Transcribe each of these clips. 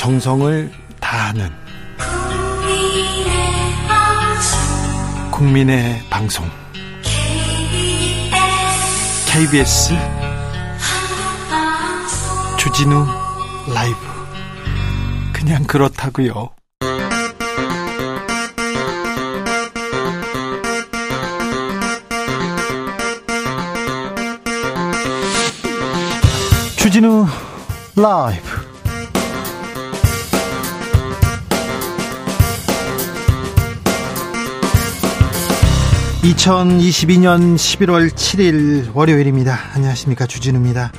정성을 다하는 국민의 방송. KBS 주진우 라이브. 그냥 그렇다고요. 주진우 라이브 2022년 11월 7일 월요일입니다. 안녕하십니까. 주진우입니다.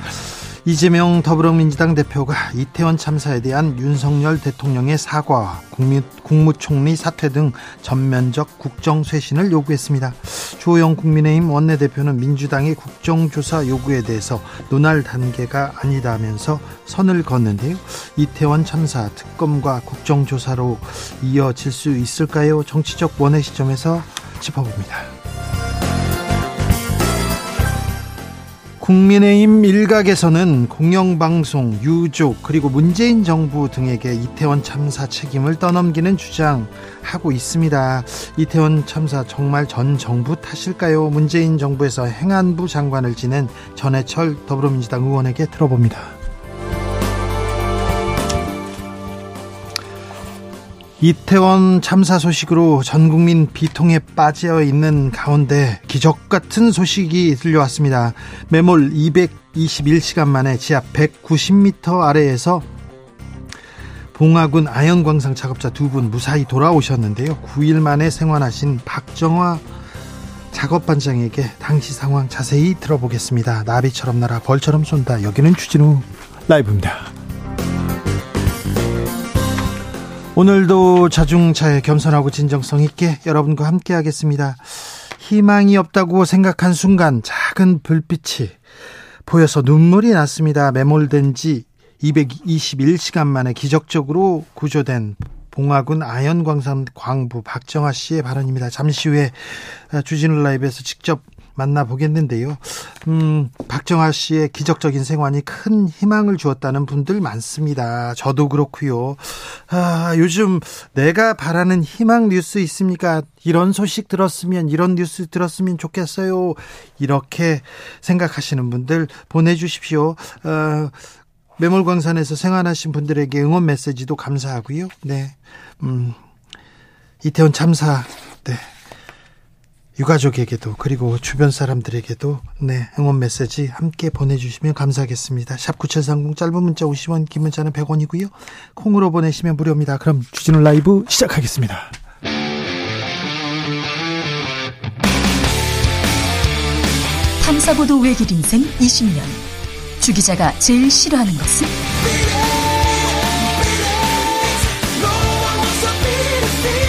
이재명 더불어민주당 대표가 이태원 참사에 대한 윤석열 대통령의 사과, 국무, 국무총리 사퇴 등 전면적 국정 쇄신을 요구했습니다. 조영 국민의힘 원내대표는 민주당의 국정조사 요구에 대해서 논할 단계가 아니다면서 선을 걷는데요. 이태원 참사 특검과 국정조사로 이어질 수 있을까요? 정치적 원의 시점에서 짚어봅니다. 국민의힘 일각에서는 공영방송, 유족, 그리고 문재인 정부 등에게 이태원 참사 책임을 떠넘기는 주장하고 있습니다. 이태원 참사 정말 전 정부 탓일까요? 문재인 정부에서 행안부 장관을 지낸 전해철 더불어민주당 의원에게 들어봅니다. 이태원 참사 소식으로 전 국민 비통에 빠져 있는 가운데 기적 같은 소식이 들려왔습니다. 매몰 221시간 만에 지하 190m 아래에서 봉화군 아연광상 작업자 두 분 무사히 돌아오셨는데요. 9일 만에 생還하신 박정화 작업반장에게 당시 상황 자세히 들어보겠습니다. 나비처럼 날아 벌처럼 쏜다. 여기는 추진우 라이브입니다. 오늘도 자중차에 겸손하고 진정성 있게 여러분과 함께 하겠습니다. 희망이 없다고 생각한 순간 작은 불빛이 보여서 눈물이 났습니다. 매몰된 지 221시간 만에 기적적으로 구조된 봉화군 아연광산 광부 박정아 씨의 발언입니다. 잠시 후에 주진우 라이브에서 직접 만나보겠는데요. 음, 박정아 씨의 기적적인 생환이 큰 희망을 주었다는 분들 많습니다. 저도 그렇고요. 아, 요즘 내가 바라는 희망 뉴스 있습니까? 이런 소식 들었으면 이런 뉴스 들었으면 좋겠어요. 이렇게 생각하시는 분들 보내주십시오. 어, 매몰광산에서 생활하신 분들에게 응원 메시지도 감사하고요. 네, 음, 이태원 참사, 네. 유가족에게도 그리고 주변 사람들에게도 네 응원 메시지 함께 보내주시면 감사하겠습니다. 샵 9730 짧은 문자 50원 긴 문자는 100원이고요. 콩으로 보내시면 무료입니다. 그럼 주진우 라이브 시작하겠습니다. 탐사보도 외길 인생 20년 주 기자가 제일 싫어하는 것은?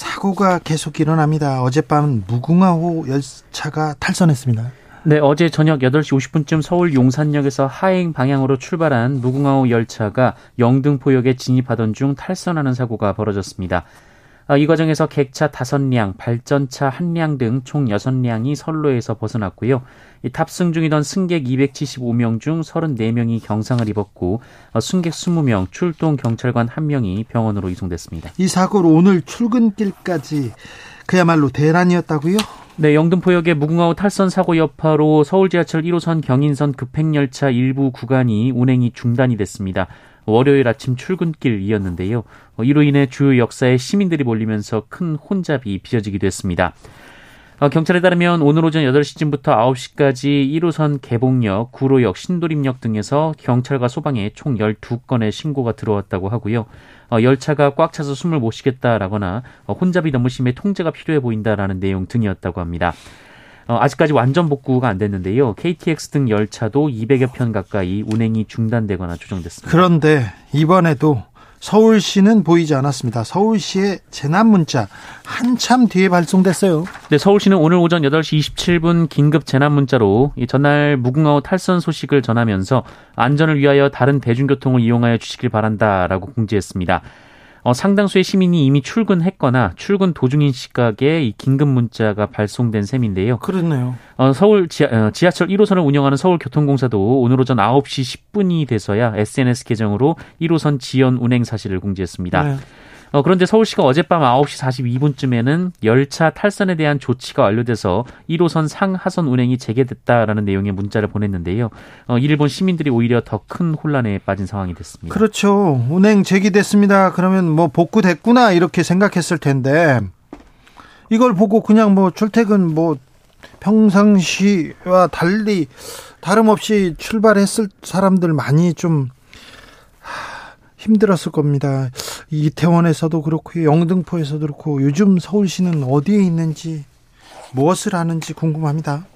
사고가 계속 일어납니다. 어젯밤 무궁화호 열차가 탈선했습니다. 네, 어제 저녁 8시 50분쯤 서울 용산역에서 하행 방향으로 출발한 무궁화호 열차가 영등포역에 진입하던 중 탈선하는 사고가 벌어졌습니다. 아, 이 과정에서 객차 5량, 발전차 1량 등 총 6량이 선로에서 벗어났고요. 탑승 중이던 승객 275명 중 34명이 경상을 입었고 어, 승객 20명, 출동 경찰관 1명이 병원으로 이송됐습니다. 이 사고로 오늘 출근길까지 그야말로 대란이었다고요? 네, 영등포역의 무궁화호 탈선 사고 여파로 서울 지하철 1호선 경인선 급행열차 일부 구간이 운행이 중단이 됐습니다. 월요일 아침 출근길이었는데요. 어, 이로 인해 주요 역사에 시민들이 몰리면서 큰 혼잡이 빚어지기도 했습니다. 어, 경찰에 따르면 오늘 오전 8시쯤부터 9시까지 1호선 개봉역, 구로역, 신도림역 등에서 경찰과 소방에 총 12건의 신고가 들어왔다고 하고요. 어, 열차가 꽉 차서 숨을 못 쉬겠다라거나 혼잡이 너무 심해 통제가 필요해 보인다라는 내용 등이었다고 합니다. 아직까지 완전 복구가 안 됐는데요. KTX 등 열차도 200여 편 가까이 운행이 중단되거나 조정됐습니다. 그런데 이번에도 서울시는 보이지 않았습니다. 서울시의 재난 문자 한참 뒤에 발송됐어요. 네, 서울시는 오늘 오전 8시 27분 긴급 재난 문자로 전날 무궁화호 탈선 소식을 전하면서 안전을 위하여 다른 대중교통을 이용하여 주시길 바란다라고 공지했습니다. 어, 상당수의 시민이 이미 출근했거나 출근 도중인 시각에 이 긴급 문자가 발송된 셈인데요. 그렇네요. 어, 서울 지하, 어, 지하 철 1호선을 운영하는 서울교통공사도 오늘 오전 9시 10분이 돼서야 SNS 계정으로 1호선 지연 운행 사실을 공지했습니다. 네. 어, 그런데 서울시가 어젯밤 9시 42분쯤에는 열차 탈선에 대한 조치가 완료돼서 1호선 상하선 운행이 재개됐다라는 내용의 문자를 보냈는데요. 어, 이를 본 시민들이 오히려 더 큰 혼란에 빠진 상황이 됐습니다. 그렇죠. 운행 재개됐습니다. 그러면 뭐 복구됐구나 이렇게 생각했을 텐데 이걸 보고 그냥 뭐 출퇴근 뭐 평상시와 달리 다름없이 출발했을 사람들 많이 좀 힘들었을 겁니다. 이태원에서도 그렇고 영등포에서도 그렇고 요즘 서울시는 어디에 있는지 무엇을 하는지 궁금합니다.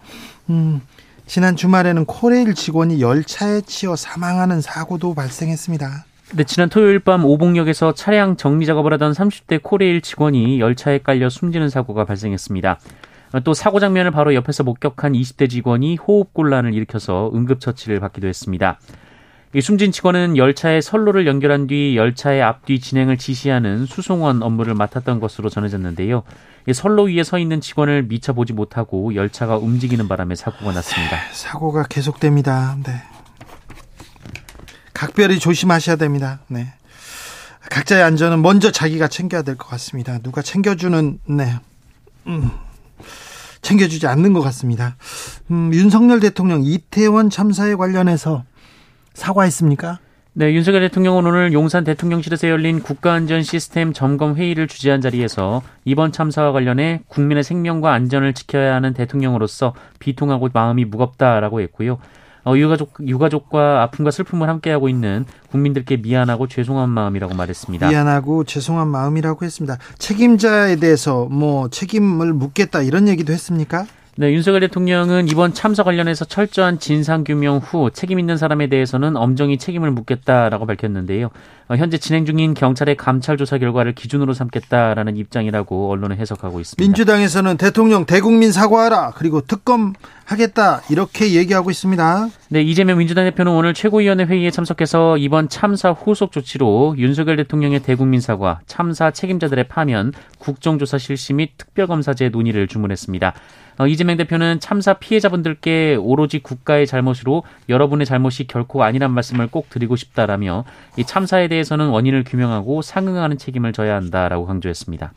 음, 지난 주말에는 코레일 직원이 열차에 치여 사망하는 사고도 발생했습니다. 네, 지난 토요일 밤 오봉역에서 차량 정리 작업을 하던 30대 코레일 직원이 열차에 깔려 숨지는 사고가 발생했습니다. 또 사고 장면을 바로 옆에서 목격한 20대 직원이 호흡곤란을 일으켜서 응급처치를 받기도 했습니다. 이 숨진 직원은 열차의 선로를 연결한 뒤 열차의 앞뒤 진행을 지시하는 수송원 업무를 맡았던 것으로 전해졌는데요. 선로 위에 서 있는 직원을 미처 보지 못하고 열차가 움직이는 바람에 사고가 났습니다. 네, 사고가 계속됩니다. 네. 각별히 조심하셔야 됩니다. 네. 각자의 안전은 먼저 자기가 챙겨야 될 것 같습니다. 누가 챙겨주는 네. 음. 챙겨주지 않는 것 같습니다. 음, 윤석열 대통령 이태원 참사에 관련해서 사과했습니까? 네, 윤석열 대통령은 오늘 용산 대통령실에서 열린 국가안전 시스템 점검 회의를 주재한 자리에서 이번 참사와 관련해 국민의 생명과 안전을 지켜야 하는 대통령으로서 비통하고 마음이 무겁다라고 했고요. 어, 유가족, 유가족과 아픔과 슬픔을 함께하고 있는 국민들께 미안하고 죄송한 마음이라고 말했습니다. 미안하고 죄송한 마음이라고 했습니다. 책임자에 대해서 뭐 책임을 묻겠다 이런 얘기도 했습니까? 네, 윤석열 대통령은 이번 참사 관련해서 철저한 진상 규명 후 책임 있는 사람에 대해서는 엄정히 책임을 묻겠다라고 밝혔는데요. 어, 현재 진행 중인 경찰의 감찰 조사 결과를 기준으로 삼겠다라는 입장이라고 언론은 해석하고 있습니다. 민주당에서는 대통령 대국민 사과하라 그리고 특검 하겠다 이렇게 얘기하고 있습니다. 네, 이재명 민주당 대표는 오늘 최고위원회 회의에 참석해서 이번 참사 후속 조치로 윤석열 대통령의 대국민 사과, 참사 책임자들의 파면, 국정조사 실시 및 특별검사제 논의를 주문했습니다. 어, 이재명 대표는 참사 피해자분들께 오로지 국가의 잘못으로 여러분의 잘못이 결코 아니란 말씀을 꼭 드리고 싶다라며 이 참사에 대해 서는 원인을 규명하고 상응하는 책임을 져야 한다라고 강조했습니다.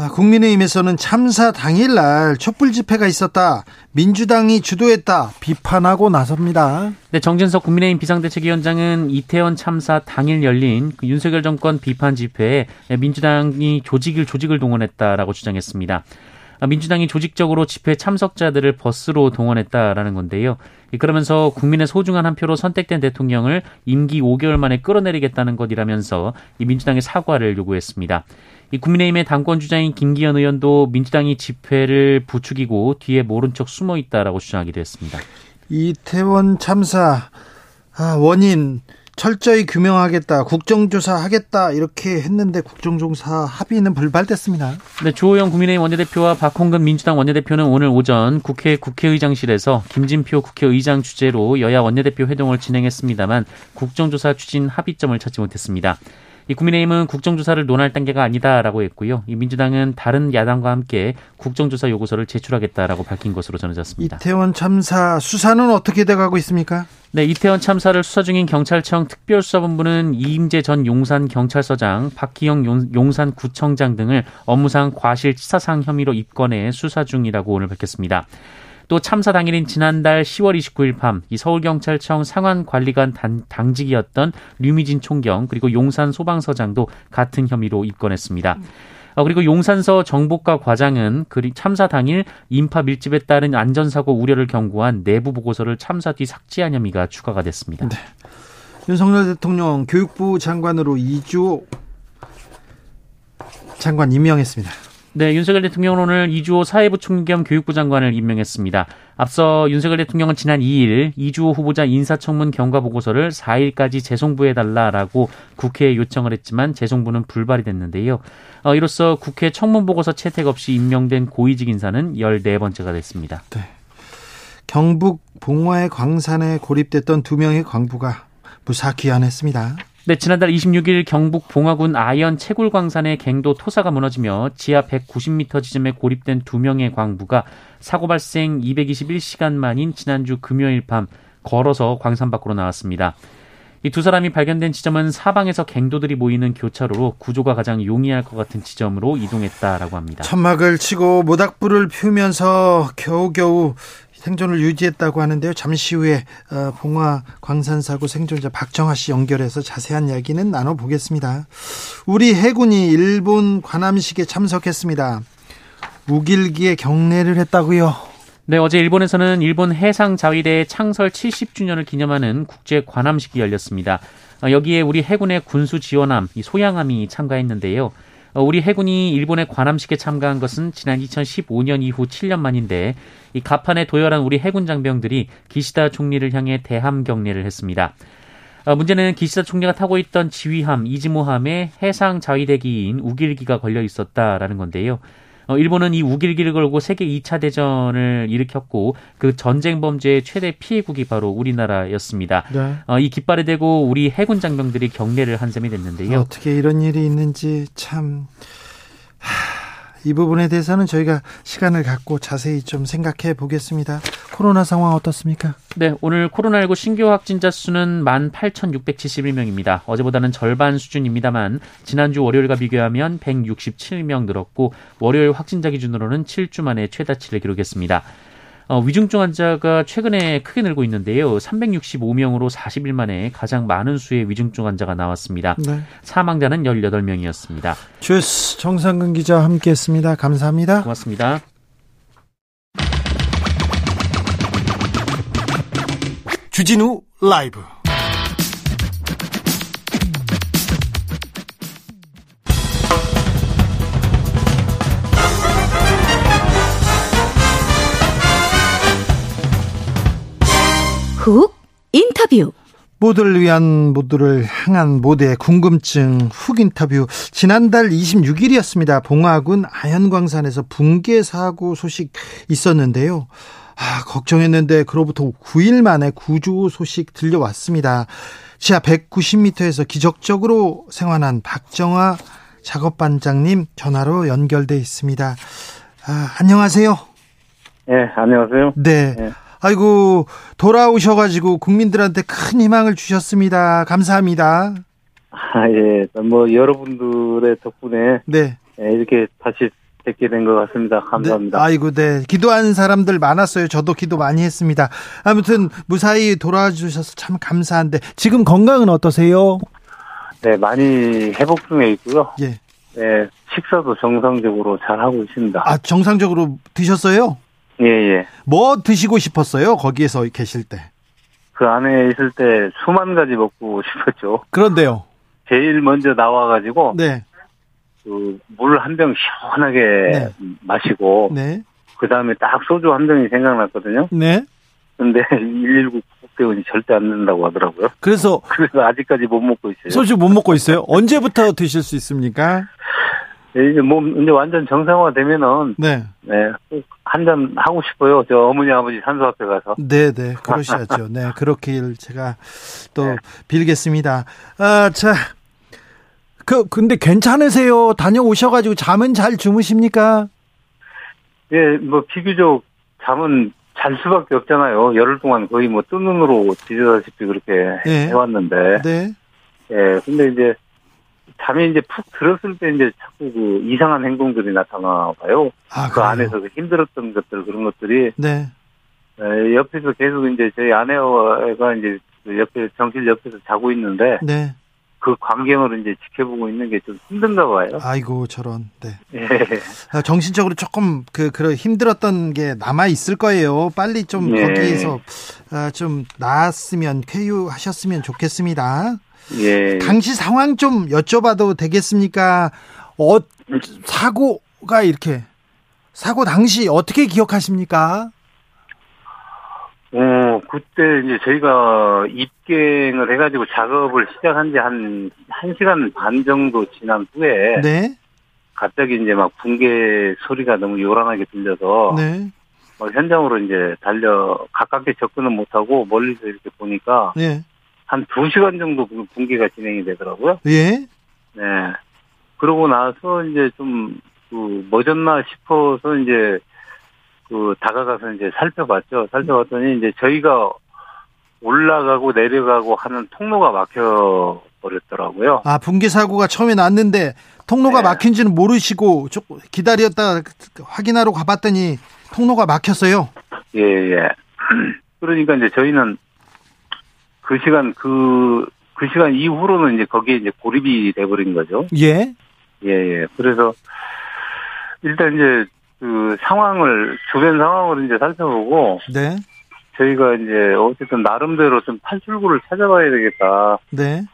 아, 국민의힘에서는 참사 당일날 촛불 집회가 있었다. 민주당이 주도했다. 비판하고 나섭니다. 네, 정진석 국민의힘 비상대책위원장은 이태원 참사 당일 열린 그 윤석열 정권 비판 집회에 민주당이 조직을 조직을 동원했다라고 주장했습니다. 민주당이 조직적으로 집회 참석자들을 버스로 동원했다라는 건데요. 그러면서 국민의 소중한 한 표로 선택된 대통령을 임기 5개월 만에 끌어내리겠다는 것이라면서 이 민주당의 사과를 요구했습니다. 이 국민의힘의 당권 주자인 김기현 의원도 민주당이 집회를 부추기고 뒤에 모른 척 숨어 있다라고 주장하기도 했습니다. 이태원 참사 아, 원인 철저히 규명하겠다, 국정조사 하겠다 이렇게 했는데 국정조사 합의는 불발됐습니다. 네, 주호영 국민의힘 원내대표와 박홍근 민주당 원내대표는 오늘 오전 국회 국회의장실에서 김진표 국회의장 주재로 여야 원내대표 회동을 진행했습니다만 국정조사 추진 합의점을 찾지 못했습니다. 이 국민의힘은 국정조사를 논할 단계가 아니다라고 했고요. 이 민주당은 다른 야당과 함께 국정조사 요구서를 제출하겠다라고 밝힌 것으로 전해졌습니다. 이태원 참사 수사는 어떻게 돼가고 있습니까? 네, 이태원 참사를 수사 중인 경찰청 특별수사본부는 이임재 전 용산 경찰서장, 박기영 용산 구청장 등을 업무상 과실치사상 혐의로 입건해 수사 중이라고 오늘 밝혔습니다. 또 참사 당일인 지난달 10월 29일 밤 이 서울경찰청 상환관리관 단, 당직이었던 류미진 총경 그리고 용산 소방서장도 같은 혐의로 입건했습니다. 어, 그리고 용산서 정보과 과장은 그 참사 당일 인파 밀집에 따른 안전사고 우려를 경고한 내부 보고서를 참사 뒤 삭제한 혐의가 추가가 됐습니다. 네. 윤석열 대통령 교육부 장관으로 이주 장관 임명했습니다. 네, 윤석열 대통령은 오늘 이주호 사회부 총리 겸 교육부 장관을 임명했습니다. 앞서 윤석열 대통령은 지난 2일 이주호 후보자 인사청문 경과 보고서를 4일까지 재송부해 달라라고 국회에 요청을 했지만 재송부는 불발이 됐는데요. 어, 이로써 국회 청문 보고서 채택 없이 임명된 고위직 인사는 14번째가 됐습니다. 네. 경북 봉화의 광산에 고립됐던 두 명의 광부가 무사 귀환했습니다. 네, 지난달 26일 경북 봉화군 아연 채굴광산의 갱도 토사가 무너지며 지하 190m 지점에 고립된 두 명의 광부가 사고 발생 221시간 만인 지난주 금요일 밤 걸어서 광산 밖으로 나왔습니다. 이 두 사람이 발견된 지점은 사방에서 갱도들이 모이는 교차로로 구조가 가장 용이할 것 같은 지점으로 이동했다라고 합니다. 천막을 치고 모닥불을 피우면서 겨우겨우 생존을 유지했다고 하는데요. 잠시 후에 어, 봉화 광산 사고 생존자 박정화 씨 연결해서 자세한 이야기는 나눠보겠습니다. 우리 해군이 일본 관함식에 참석했습니다. 우길기에 경례를 했다고요. 네, 어제 일본에서는 일본 해상 자위대 창설 70주년을 기념하는 국제 관함식이 열렸습니다. 어, 여기에 우리 해군의 군수 지원함, 소양함이 참가했는데요. 어, 우리 해군이 일본의 관함식에 참가한 것은 지난 2015년 이후 7년 만인데 이 가판에 도열한 우리 해군 장병들이 기시다 총리를 향해 대함 경례를 했습니다. 어, 문제는 기시다 총리가 타고 있던 지휘함 이즈모함에 해상 자위대기인 우길기가 걸려 있었다라는 건데요. 어, 일본은 이 우길기를 걸고 세계 2차 대전을 일으켰고 그 전쟁 범죄의 최대 피해국이 바로 우리나라였습니다. 네. 어, 이 깃발에 대고 우리 해군 장병들이 경례를 한 셈이 됐는데요. 어떻게 이런 일이 있는지 참. 하... 이 부분에 대해서는 저희가 시간을 갖고 자세히 좀 생각해 보겠습니다. 코로나 상황 어떻습니까? 네, 오늘 코로나19 신규 확진자 수는 18,671명입니다. 어제보다는 절반 수준입니다만 지난주 월요일과 비교하면 167명 늘었고 월요일 확진자 기준으로는 7주 만에 최다치를 기록했습니다. 어, 위중증 환자가 최근에 크게 늘고 있는데요. 365명으로 40일 만에 가장 많은 수의 위중증 환자가 나왔습니다. 네. 사망자는 18명이었습니다. 주스 정상근 기자 함께했습니다. 감사합니다. 고맙습니다. 주진우 라이브 훅 인터뷰 모두를 위한 모두를 향한 모두의 궁금증 훅 인터뷰 지난달 26일이었습니다. 봉화군 아현광산에서 붕괴 사고 소식 있었는데요. 아, 걱정했는데 그로부터 9일 만에 구조 소식 들려왔습니다. 지하 190m에서 기적적으로 생환한 박정화 작업반장님 전화로 연결돼 있습니다. 아, 안녕하세요. 네, 안녕하세요. 네. 네. 아이고 돌아오셔가지고 국민들한테 큰 희망을 주셨습니다. 감사합니다. 아 예, 뭐 여러분들의 덕분에 네 예, 이렇게 다시 뵙게 된 것 같습니다. 감사합니다. 네, 아이고, 네. 기도하는 사람들 많았어요. 저도 기도 많이 했습니다. 아무튼 무사히 돌아와 주셔서 참 감사한데 지금 건강은 어떠세요? 네, 많이 회복 중에 있고요. 예. 네, 식사도 정상적으로 잘 하고 있습니다. 아, 정상적으로 드셨어요? 예, 예. 뭐 드시고 싶었어요? 거기에서 계실 때. 그 안에 있을 때 수만 가지 먹고 싶었죠. 그런데요. 제일 먼저 나와가지고. 네. 그 물 한 병 시원하게 네. 마시고. 네. 그 다음에 딱 소주 한 병이 생각났거든요. 네. 근데 119 국대원이 절대 안 된다고 하더라고요. 그래서. 그래서 아직까지 못 먹고 있어요. 소주 못 먹고 있어요? 언제부터 드실 수 있습니까? 네, 이제 몸 이제 완전 정상화 되면은 네, 네, 한잔 하고 싶어요. 저 어머니 아버지 산소 앞에 가서. 네, 네, 그러셔야죠. 네, 그렇길 제가 또 네. 빌겠습니다. 아, 자, 그 근데 괜찮으세요? 다녀오셔 가지고 잠은 잘 주무십니까? 예, 뭐 비교적 잠은 잘 수밖에 없잖아요. 열흘 동안 거의 뭐 뜬 눈으로 뒤져다시피 그렇게 네. 해왔는데. 네. 예, 근데 이제 잠이 이제 푹 들었을 때 이제 자꾸 그 이상한 행동들이 나타나 봐요. 아, 그 안에서 그 힘들었던 것들 그런 것들이 네. 에, 옆에서 계속 이제 저희 아내가 이제 그 옆에 정실 옆에서 자고 있는데 네. 그 광경을 이제 지켜보고 있는 게 좀 힘든가 봐요. 아이고 저런. 네. 예. 아, 정신적으로 조금 그 그런 힘들었던 게 남아 있을 거예요. 빨리 좀 예. 거기에서 아, 좀 나았으면 쾌유하셨으면 좋겠습니다. 예. 당시 상황 좀 여쭤봐도 되겠습니까? 어, 사고 사고가 이렇게 사고 당시 어떻게 기억하십니까? 어, 그때 이제 저희가 입갱을 해가지고 작업을 시작한 지 한, 한 시간 반 정도 지난 후에. 네. 갑자기 이제 막 붕괴 소리가 너무 요란하게 들려서. 네. 어, 현장으로 이제 달려, 가깝게 접근은 못하고 멀리서 이렇게 보니까. 네. 한두 시간 정도 붕괴가 진행이 되더라고요. 예. 네. 그러고 나서 이제 좀, 그, 뭐졌나 싶어서 이제 그 다가가서 이제 살펴봤죠. 살펴봤더니 이제 저희가 올라가고 내려가고 하는 통로가 막혀 버렸더라고요. 아 붕괴 사고가 처음에 났는데 통로가 네. 막힌지는 모르시고 기다렸다 확인하러 가봤더니 통로가 막혔어요. 예 예. 그러니까 이제 저희는 그 시간 그, 그 시간 이후로는 이제 거기에 이제 고립이 돼버린 거죠. 예. 예, 예. 그래서 일단 이제 그 상황을 주변 상황을 이제 살펴보고 네. 저희가 이제 어쨌든 나름대로 좀 탈출구를 찾아봐야 되겠다. 네.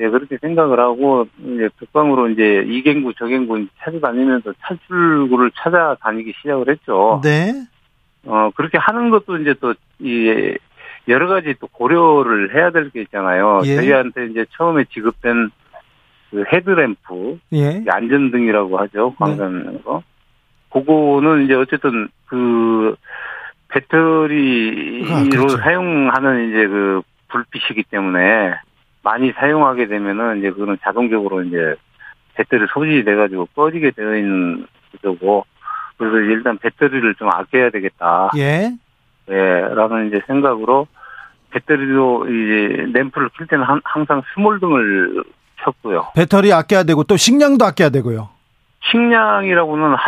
예, 그렇게 생각을 하고 이제 북방으로 이제 이갱구 저갱구 찾아다니면서 탈출구를 찾아다니기 시작을 했죠. 네. 어 그렇게 하는 것도 이제 또 이 여러 가지 또 고려를 해야 될 게 있잖아요. 예. 저희한테 이제 처음에 지급된 그 헤드램프, 예. 안전등이라고 하죠. 광선으로. 네. 그거는 이제 어쨌든 그 배터리로 아, 그렇죠. 사용하는 이제 그 불빛이기 때문에 많이 사용하게 되면은 이제 그거는 자동적으로 이제 배터리 소진이 돼가지고 꺼지게 되어 있는 구조고 그래서 일단 배터리를 좀 아껴야 되겠다. 예. 예, 라는 이제 생각으로 배터리도 이제 램프를 킬 때는 항상 스몰등을 켰고요. 배터리 아껴야 되고 또 식량도 아껴야 되고요. 식량이라고는 하,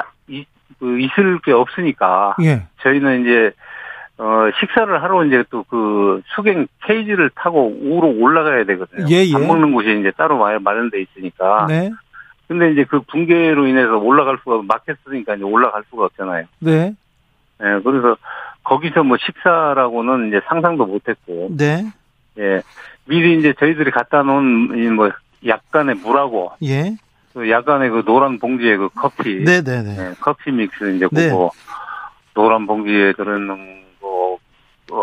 그 있을 게 없으니까 예. 저희는 이제 어 식사를 하러 이제 또 그 수경 케이지를 타고 우로 올라가야 되거든요. 예, 예. 밥 먹는 곳이 이제 따로 마련돼 있으니까. 네. 근데 이제 그 붕괴로 인해서 올라갈 수가 막혔으니까 이제 올라갈 수가 없잖아요. 네. 예, 그래서 거기서 뭐 식사라고는 이제 상상도 못했고. 네. 예. 미리 이제 저희들이 갖다 놓은 뭐 약간의 물하고. 예. 그 야간에 그 노란 봉지에 그 커피. 네네네. 네, 커피 믹스 이제 네. 그거 노란 봉지에 들어있는 거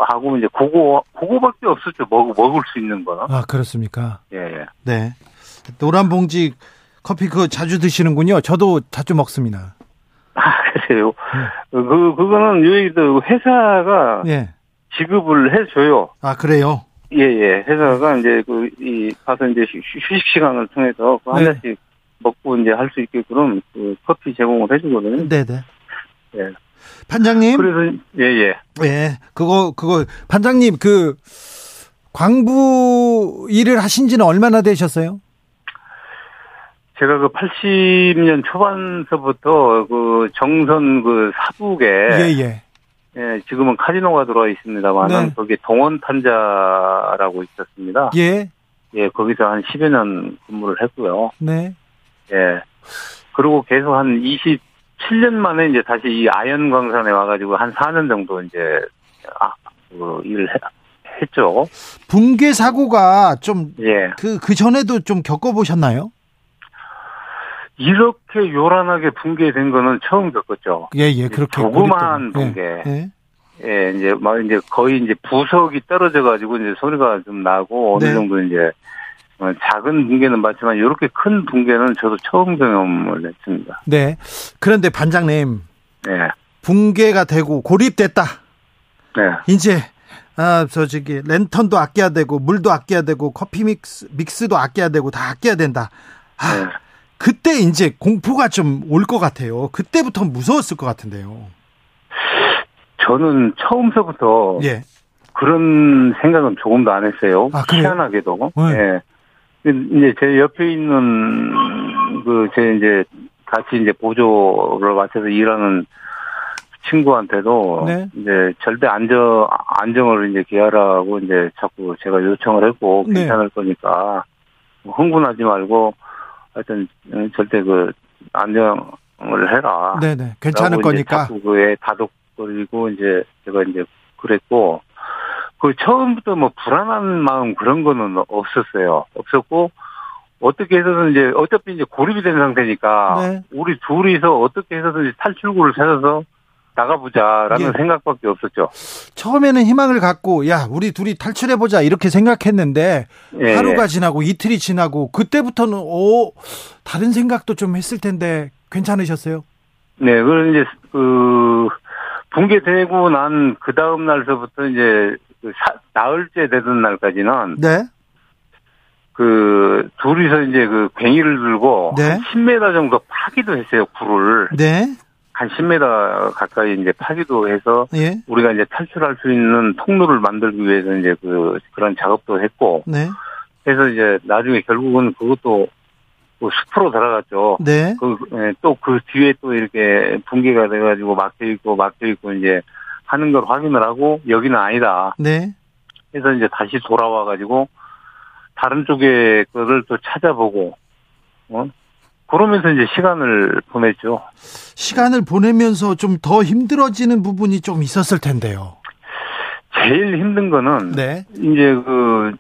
하고 이제 그거 그거밖에 없었죠. 먹 먹을 수 있는 거. 아 그렇습니까? 예, 예. 네. 노란 봉지 커피 그거 자주 드시는군요. 저도 자주 먹습니다. 네. 그 그거는 여기도 회사가 예. 지급을 해줘요. 아 그래요? 예 예. 회사가 이제 그 이 가서 이제 휴식 시간을 통해서 그 한 네. 잔씩 먹고 이제 할 수 있게끔 그 커피 제공을 해주거든요. 네네. 예. 판장님. 그래서 예 예. 예. 예. 그거 그거 판장님 그 광부 일을 하신 지는 얼마나 되셨어요? 제가 그 80년 초반서부터 그 정선 그 사북에 예, 예. 예, 지금은 카지노가 들어와 있습니다만은 네. 거기 동원 탄자라고 있었습니다. 예. 예, 거기서 한 10여 년 근무를 했고요. 네. 예. 그리고 계속 한 27년 만에 이제 다시 이 아연 광산에 와가지고 한 4년 정도 이제, 아, 그 일을 해, 했죠. 붕괴 사고가 좀, 예. 그, 그 전에도 좀 겪어보셨나요? 이렇게 요란하게 붕괴된 거는 처음 겪었죠. 예, 예, 그렇게. 조그마한 붕괴. 예, 예. 예, 이제, 막, 이제 거의 이제 부석이 떨어져가지고 이제 소리가 좀 나고 어느 네. 정도 이제 어, 작은 붕괴는 맞지만 이렇게 큰 붕괴는 저도 처음 경험을 했습니다. 네. 그런데 반장님. 네. 붕괴가 되고 고립됐다. 네. 이제 아, 저 저기 랜턴도 아껴야 되고 물도 아껴야 되고 커피 믹스 믹스도 아껴야 되고 다 아껴야 된다. 아, 네. 그때 이제 공포가 좀 올 것 같아요. 그때부터 무서웠을 것 같은데요. 저는 처음서부터 예. 그런 생각은 조금도 안 했어요. 아, 희한하게도. 네. 예. 이제 제 옆에 있는 그 제 이제 같이 이제 보조를 맡아서 일하는 친구한테도 네. 이제 절대 안정 안정을 이제 기하라고 이제 자꾸 제가 요청을 했고 네. 괜찮을 네. 거니까 흥분하지 말고 하여튼 절대 그 안정을 해라. 네네 네. 괜찮을 거니까. 자꾸 그에 다독거리고 이제 제가 이제 그랬고 그 처음부터 뭐 불안한 마음 그런 거는 없었어요. 없었고 어떻게 해서든 이제 어차피 이제 고립이 된 상태니까 네. 우리 둘이서 어떻게 해서든 탈출구를 찾아서 나가보자라는 예. 생각밖에 없었죠. 처음에는 희망을 갖고 야 우리 둘이 탈출해보자 이렇게 생각했는데 예. 하루가 지나고 이틀이 지나고 그때부터는 오 다른 생각도 좀 했을 텐데 괜찮으셨어요? 네, 그럼 이제 그 붕괴되고 난 그 다음 날서부터 이제 그 사, 나흘째 되던 날까지는 네. 그 둘이서 이제 그 괭이를 들고 네. 10m 정도 파기도 했어요 굴을. 네. 한 10m 가까이 이제 파기도 해서 예. 우리가 이제 탈출할 수 있는 통로를 만들기 위해서 이제 그 그런 작업도 했고. 네. 그래서 이제 나중에 결국은 그것도 그 숲으로 들어갔죠. 네. 그, 예, 또그 뒤에 또 이렇게 붕괴가 돼가지고 막혀 있고 막혀 있고 이제 하는 걸 확인을 하고 여기는 아니다. 네. 그래서 이제 다시 돌아와가지고 다른 쪽에 거를 또 찾아보고, 어? 그러면서 이제 시간을 보냈죠. 시간을 보내면서 좀 더 힘들어지는 부분이 좀 있었을 텐데요. 제일 힘든 거는 네. 이제 그,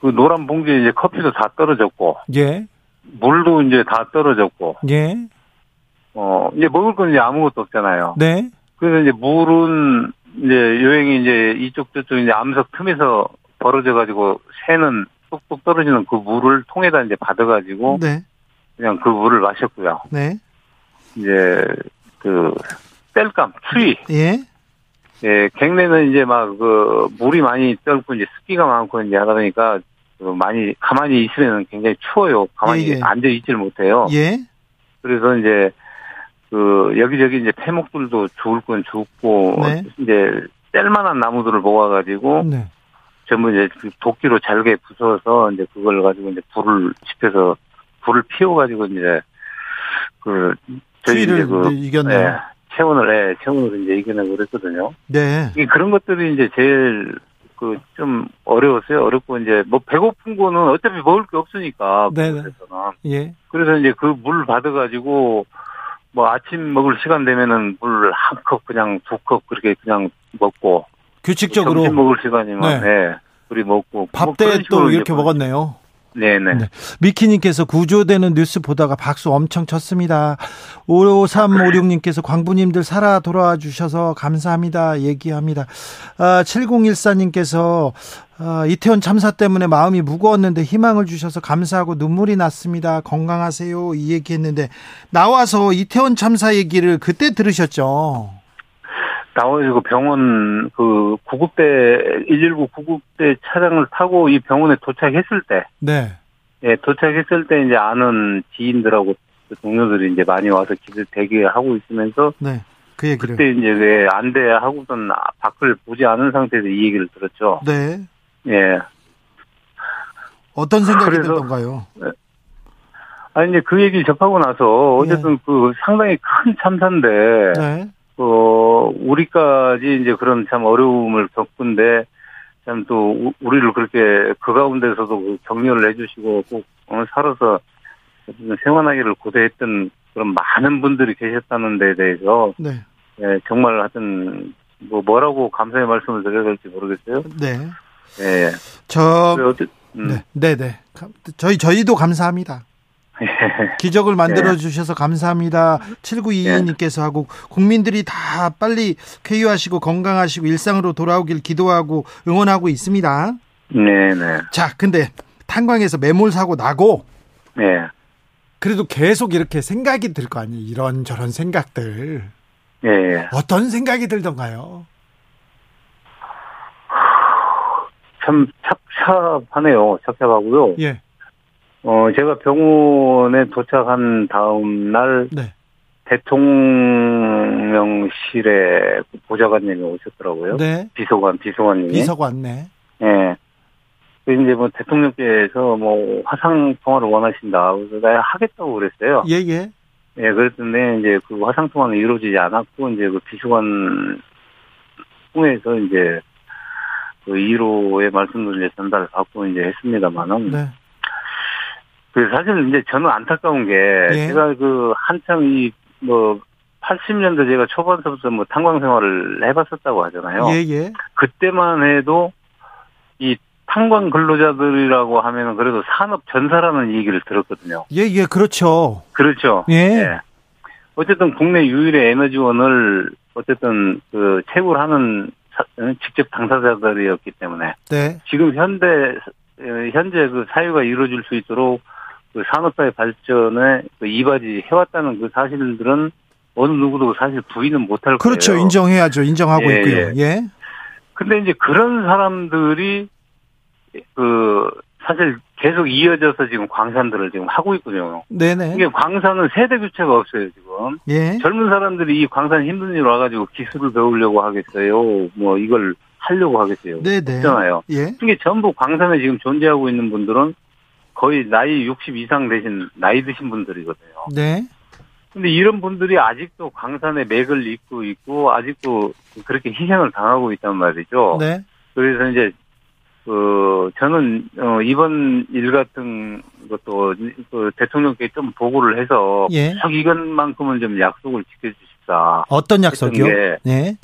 그 노란 봉지에 이제 커피도 다 떨어졌고, 예. 물도 이제 다 떨어졌고, 예. 어 이제 먹을 건 이제 아무것도 없잖아요. 네. 그래서 이제 물은 이제 여행이 이제 이쪽 저쪽 이제 암석 틈에서 벌어져 가지고 새는 뚝뚝 떨어지는 그 물을 통에다 이제 받아 가지고 네. 그냥 그 물을 마셨고요. 네. 이제 그 땔감 추위. 예. 예, 갱내는 이제 막 그 물이 많이 떨고 이제 습기가 많고 이제 하다 보니까 그 많이 가만히 있으면 굉장히 추워요. 가만히 예, 예. 앉아 있질 못해요. 예. 그래서 이제 그 여기저기 이제 폐목들도 죽을 건 죽고 네. 이제 뗄만한 나무들을 모아가지고 네. 전부 이제 그 도끼로 잘게 부숴서 이제 그걸 가지고 이제 불을 지펴서 불을 피워가지고 이제 그 저희 이제 그 이겼네요. 네, 체온을 네, 체온을 이제 이겨내고 그랬거든요. 네. 그런 것들이 이제 제일 그 좀 어려웠어요. 어렵고 이제 뭐 배고픈 거는 어차피 먹을 게 없으니까 네. 그래서는 예. 그래서 이제 그 물 받아가지고 뭐 아침 먹을 시간 되면은 물 한 컵 그냥 두 컵 그렇게 그냥 먹고 규칙적으로 점심 먹을 시간이면 네. 네. 우리 먹고 밥때또 뭐 이렇게 먹었네요. 네네. 네. 미키님께서 구조되는 뉴스 보다가 박수 엄청 쳤습니다. 5356님께서 광부님들 살아 돌아와 주셔서 감사합니다. 얘기합니다. 아, 7014님께서 아, 이태원 참사 때문에 마음이 무거웠는데 희망을 주셔서 감사하고 눈물이 났습니다. 건강하세요. 이 얘기했는데 나와서 이태원 참사 얘기를 그때 들으셨죠? 나와가지고 병원 그 구급대 119 구급대 차량을 타고 이 병원에 도착했을 때, 네, 예 도착했을 때 이제 아는 지인들하고 그 동료들이 이제 많이 와서 기대 대기하고 있으면서, 네, 그 얘기를 그때 이제 왜 안돼 하고선 밖을 보지 않은 상태에서 이 얘기를 들었죠. 네, 예. 어떤 생각이 들던가요? 예. 아니 이제 그 얘기 접하고 나서 어쨌든 네. 그 상당히 큰 참사인데. 네. 어, 우리까지 이제 그런 참 어려움을 겪은데, 참 또, 우리를 그렇게 그 가운데서도 그 격려를 해주시고, 꼭, 어, 살아서 생활하기를 고대했던 그런 많은 분들이 계셨다는 데 대해서, 네. 예, 정말 하여튼, 뭐, 뭐라고 감사의 말씀을 드려야 될지 모르겠어요. 네. 예. 저, 음. 네, 네, 네. 저희, 저희도 감사합니다. 기적을 만들어 주셔서 감사합니다. 7922님께서 하고 국민들이 다 빨리 쾌유하시고 건강하시고 일상으로 돌아오길 기도하고 응원하고 있습니다. 네, 네. 자, 근데 탄광에서 매몰 사고 나고 네. 그래도 계속 이렇게 생각이 들 거 아니에요. 이런 저런 생각들. 네. 어떤 생각이 들던가요? 참 착잡하네요. 착잡하고요. 예. 어, 제가 병원에 도착한 다음 날 네. 대통령실에 보좌관님이 오셨더라고요. 네. 비서관, 비서관님이. 비서관, 네. 예. 그 이제 뭐 대통령께서 뭐 화상 통화를 원하신다. 그래서 내가 하겠다고 그랬어요. 예, 예. 예, 그랬는데 이제 그 화상 통화는 이루어지지 않았고 이제 그 비서관 통해서 이제 그 1호의 말씀을 이제 전달을 받고 이제 했습니다만은. 네. 그 사실 이제 저는 안타까운 게 예. 제가 그 한창 이뭐 80년대 제가 초반서부터 뭐 탄광 생활을 해봤었다고 하잖아요. 예, 예. 그때만 해도 이 탄광 근로자들이라고 하면은 그래도 산업 전사라는 얘기를 들었거든요. 예, 예, 그렇죠. 그렇죠. 예. 예. 어쨌든 국내 유일의 에너지원을 어쨌든 그 채굴 하는 어, 직접 당사자들이었기 때문에 네. 지금 현대 어, 현재 그 사유가 이루어질 수 있도록 그 산업사의 발전에 그 이바지 해왔다는 그 사실들은 어느 누구도 사실 부인은 못할 그렇죠. 거예요. 그렇죠. 인정해야죠. 인정하고 예, 있고요. 예. 예. 근데 이제 그런 사람들이 그 사실 계속 이어져서 지금 광산들을 지금 하고 있거든요. 네네. 이게 광산은 세대 교체가 없어요 지금. 예. 젊은 사람들이 이 광산 힘든 일 와가지고 기술을 배우려고 하겠어요. 뭐 이걸 하려고 하겠어요. 네네. 없잖아요. 예. 이게 전부 광산에 지금 존재하고 있는 분들은 거의 나이 60 이상 되신 나이 드신 분들이거든요. 네. 근데 이런 분들이 아직도 광산에 맥을 잇고 있고 아직도 그렇게 희생을 당하고 있단 말이죠. 네. 그래서 이제 그 저는 어 이번 일 같은 것도 그 대통령께 좀 보고를 해서 예. 꼭 이것만큼은 좀 약속을 지켜주십사. 어떤 약속이요? 네.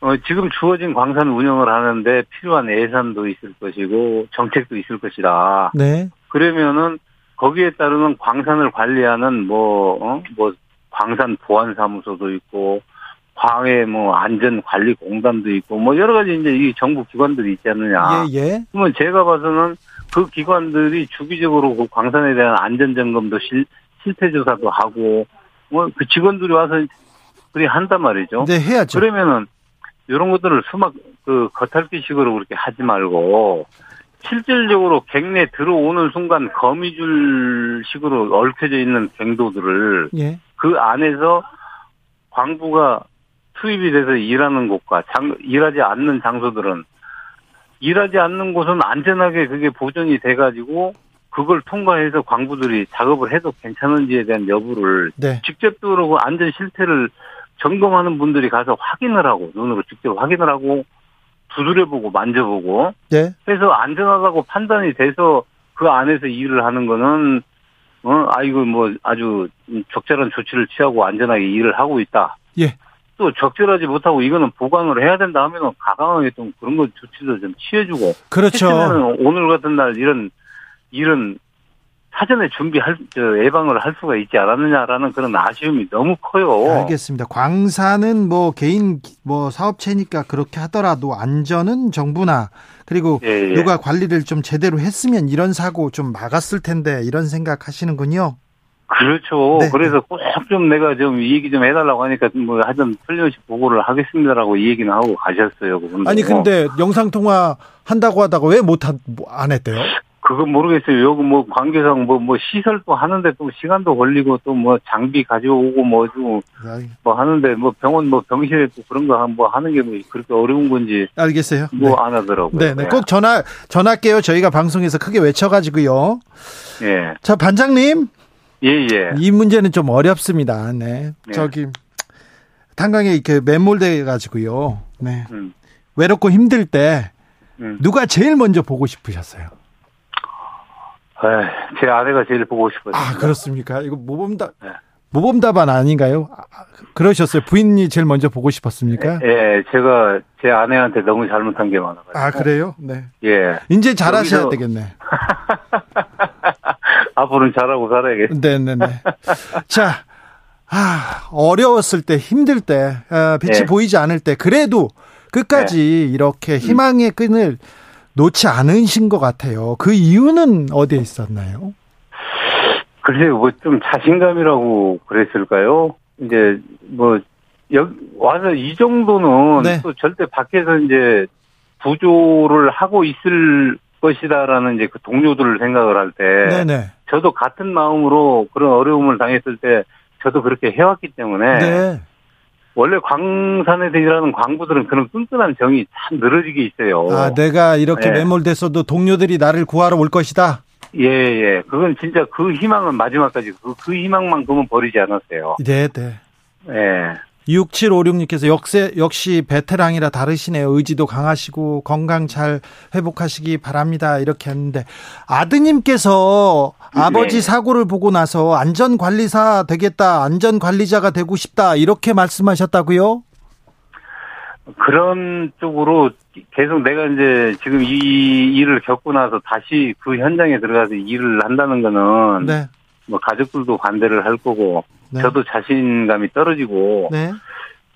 어, 지금 주어진 광산 운영을 하는데 필요한 예산도 있을 것이고 정책도 있을 것이다. 네. 그러면은 거기에 따르는 광산을 관리하는 뭐, 어? 뭐, 광산 보안사무소도 있고, 광해 뭐 안전관리공단도 있고, 뭐 여러 가지 이제 이 정부 기관들이 있지 않느냐. 예, 예. 그러면 제가 봐서는 그 기관들이 주기적으로 그 광산에 대한 안전점검도 실, 실태조사도 하고, 뭐 그 직원들이 와서 그리 한단 말이죠. 네, 해야죠. 그러면은 이런 것들을 수막 그 겉핥기식으로 그렇게 하지 말고 실질적으로 갱내 들어오는 순간 거미줄식으로 얽혀져 있는 갱도들을 예. 그 안에서 광부가 투입이 돼서 일하는 곳과 장, 일하지 않는 장소들은 일하지 않는 곳은 안전하게 그게 보존이 돼가지고 그걸 통과해서 광부들이 작업을 해도 괜찮은지에 대한 여부를 네. 직접 들어오고 안전 실태를 점검하는 분들이 가서 확인을 하고 눈으로 직접 확인을 하고 두드려보고 만져보고 네. 그래서 안전하다고 판단이 돼서 그 안에서 일을 하는 거는 어 아이고 뭐 아주 적절한 조치를 취하고 안전하게 일을 하고 있다. 예. 또 적절하지 못하고 이거는 보강을 해야 된다 하면은 가강하게 좀 그런 거 조치도 좀 취해주고. 그렇죠. 오늘 같은 날 이런 이런 사전에 준비할 저 예방을 할 수가 있지 않았느냐라는 그런 아쉬움이 너무 커요. 알겠습니다. 광산은 뭐 개인 뭐 사업체니까 그렇게 하더라도 안전은 정부나 그리고 예, 예. 누가 관리를 좀 제대로 했으면 이런 사고 좀 막았을 텐데 이런 생각하시는군요. 그렇죠. 네. 그래서 꼭 좀 내가 좀 이 얘기 좀 해달라고 하니까 뭐 하여튼 틀림없이 보고를 하겠습니다라고 이 얘기는 하고 가셨어요. 그분도. 아니 근데 영상 통화 한다고 하다가 왜 못안 뭐 했대요? 그건 모르겠어요. 여기 뭐 관계상 뭐, 뭐 시설도 하는데 또 시간도 걸리고 또 뭐 장비 가져오고 뭐뭐 뭐 하는데 뭐 병원 뭐 병실에 또 그런 거 뭐 하는 게 뭐 그렇게 어려운 건지. 알겠어요. 뭐안 네. 하더라고요. 네, 네. 꼭 전화, 전화할게요. 저희가 방송에서 크게 외쳐가지고요. 예. 자, 반장님. 예, 예. 이 문제는 좀 어렵습니다. 네. 네. 저기, 탄광에 이렇게 매몰돼 가지고요. 네. 음. 외롭고 힘들 때 음. 누가 제일 먼저 보고 싶으셨어요? 제 아내가 제일 보고 싶어요. 아, 그렇습니까? 이거 모범답, 네. 모범답안 아닌가요? 아, 그러셨어요. 부인이 제일 먼저 보고 싶었습니까? 예, 제가 제 아내한테 너무 잘못한 게 많아요. 아, 그래요? 네. 예. 이제 잘하셔야 여기서... 되겠네. 앞으로는 잘하고 살아야겠네. 네네네. 자, 아, 어려웠을 때, 힘들 때, 아, 빛이 네. 보이지 않을 때, 그래도 끝까지 네. 이렇게 희망의 끈을 놓지 않으신 것 같아요. 그 이유는 어디에 있었나요? 글쎄요, 뭐 좀 자신감이라고 그랬을까요? 이제 뭐 여기 와서 이 정도는 네. 또 절대 밖에서 이제 부조를 하고 있을 것이다라는 이제 그 동료들을 생각을 할 때, 네네. 저도 같은 마음으로 그런 어려움을 당했을 때 저도 그렇게 해왔기 때문에 네. 원래 광산에서 일하는 광부들은 그런 끈끈한 정이 참 늘어지게 있어요. 아, 내가 이렇게 네. 매몰됐어도 동료들이 나를 구하러 올 것이다? 예, 예. 그건 진짜 그 희망은 마지막까지 그, 그 희망만큼은 버리지 않았어요. 네, 네. 예. 6756님께서 역시, 역시 베테랑이라 다르시네요. 의지도 강하시고 건강 잘 회복하시기 바랍니다. 이렇게 했는데 아드님께서 네. 아버지 사고를 보고 나서 안전관리사 되겠다. 안전관리자가 되고 싶다. 이렇게 말씀하셨다고요? 그런 쪽으로 계속 내가 이제 지금 이 일을 겪고 나서 다시 그 현장에 들어가서 일을 한다는 거는 네. 뭐 가족들도 반대를 할 거고 네. 저도 자신감이 떨어지고 네.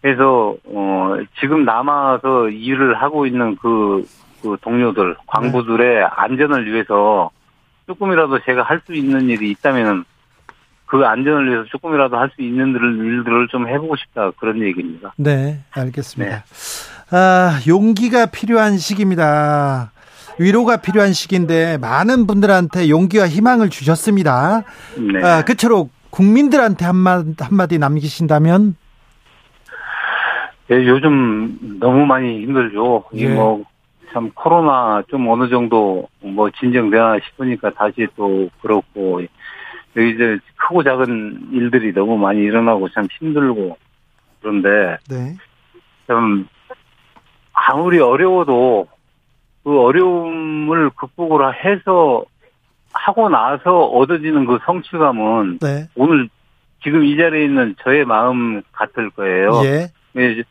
그래서 어 지금 남아서 일을 하고 있는 그, 그 동료들 광부들의 네. 안전을 위해서 조금이라도 제가 할 수 있는 일이 있다면은 그 안전을 위해서 조금이라도 할 수 있는 일들을 좀 해보고 싶다 그런 얘기입니다. 네, 알겠습니다. 네. 아, 용기가 필요한 시기입니다. 위로가 필요한 시기인데 많은 분들한테 용기와 희망을 주셨습니다. 네. 아, 끝으로 국민들한테 한마디, 한마디 남기신다면? 네, 요즘 너무 많이 힘들죠. 예. 뭐 참 코로나 좀 어느 정도 뭐 진정되나 싶으니까 다시 또 그렇고 여기 이제 크고 작은 일들이 너무 많이 일어나고 참 힘들고 그런데 네. 참 아무리 어려워도 그 어려움을 극복을 해서 하고 나서 얻어지는 그 성취감은 네. 오늘 지금 이 자리에 있는 저의 마음 같을 거예요. 예. 예,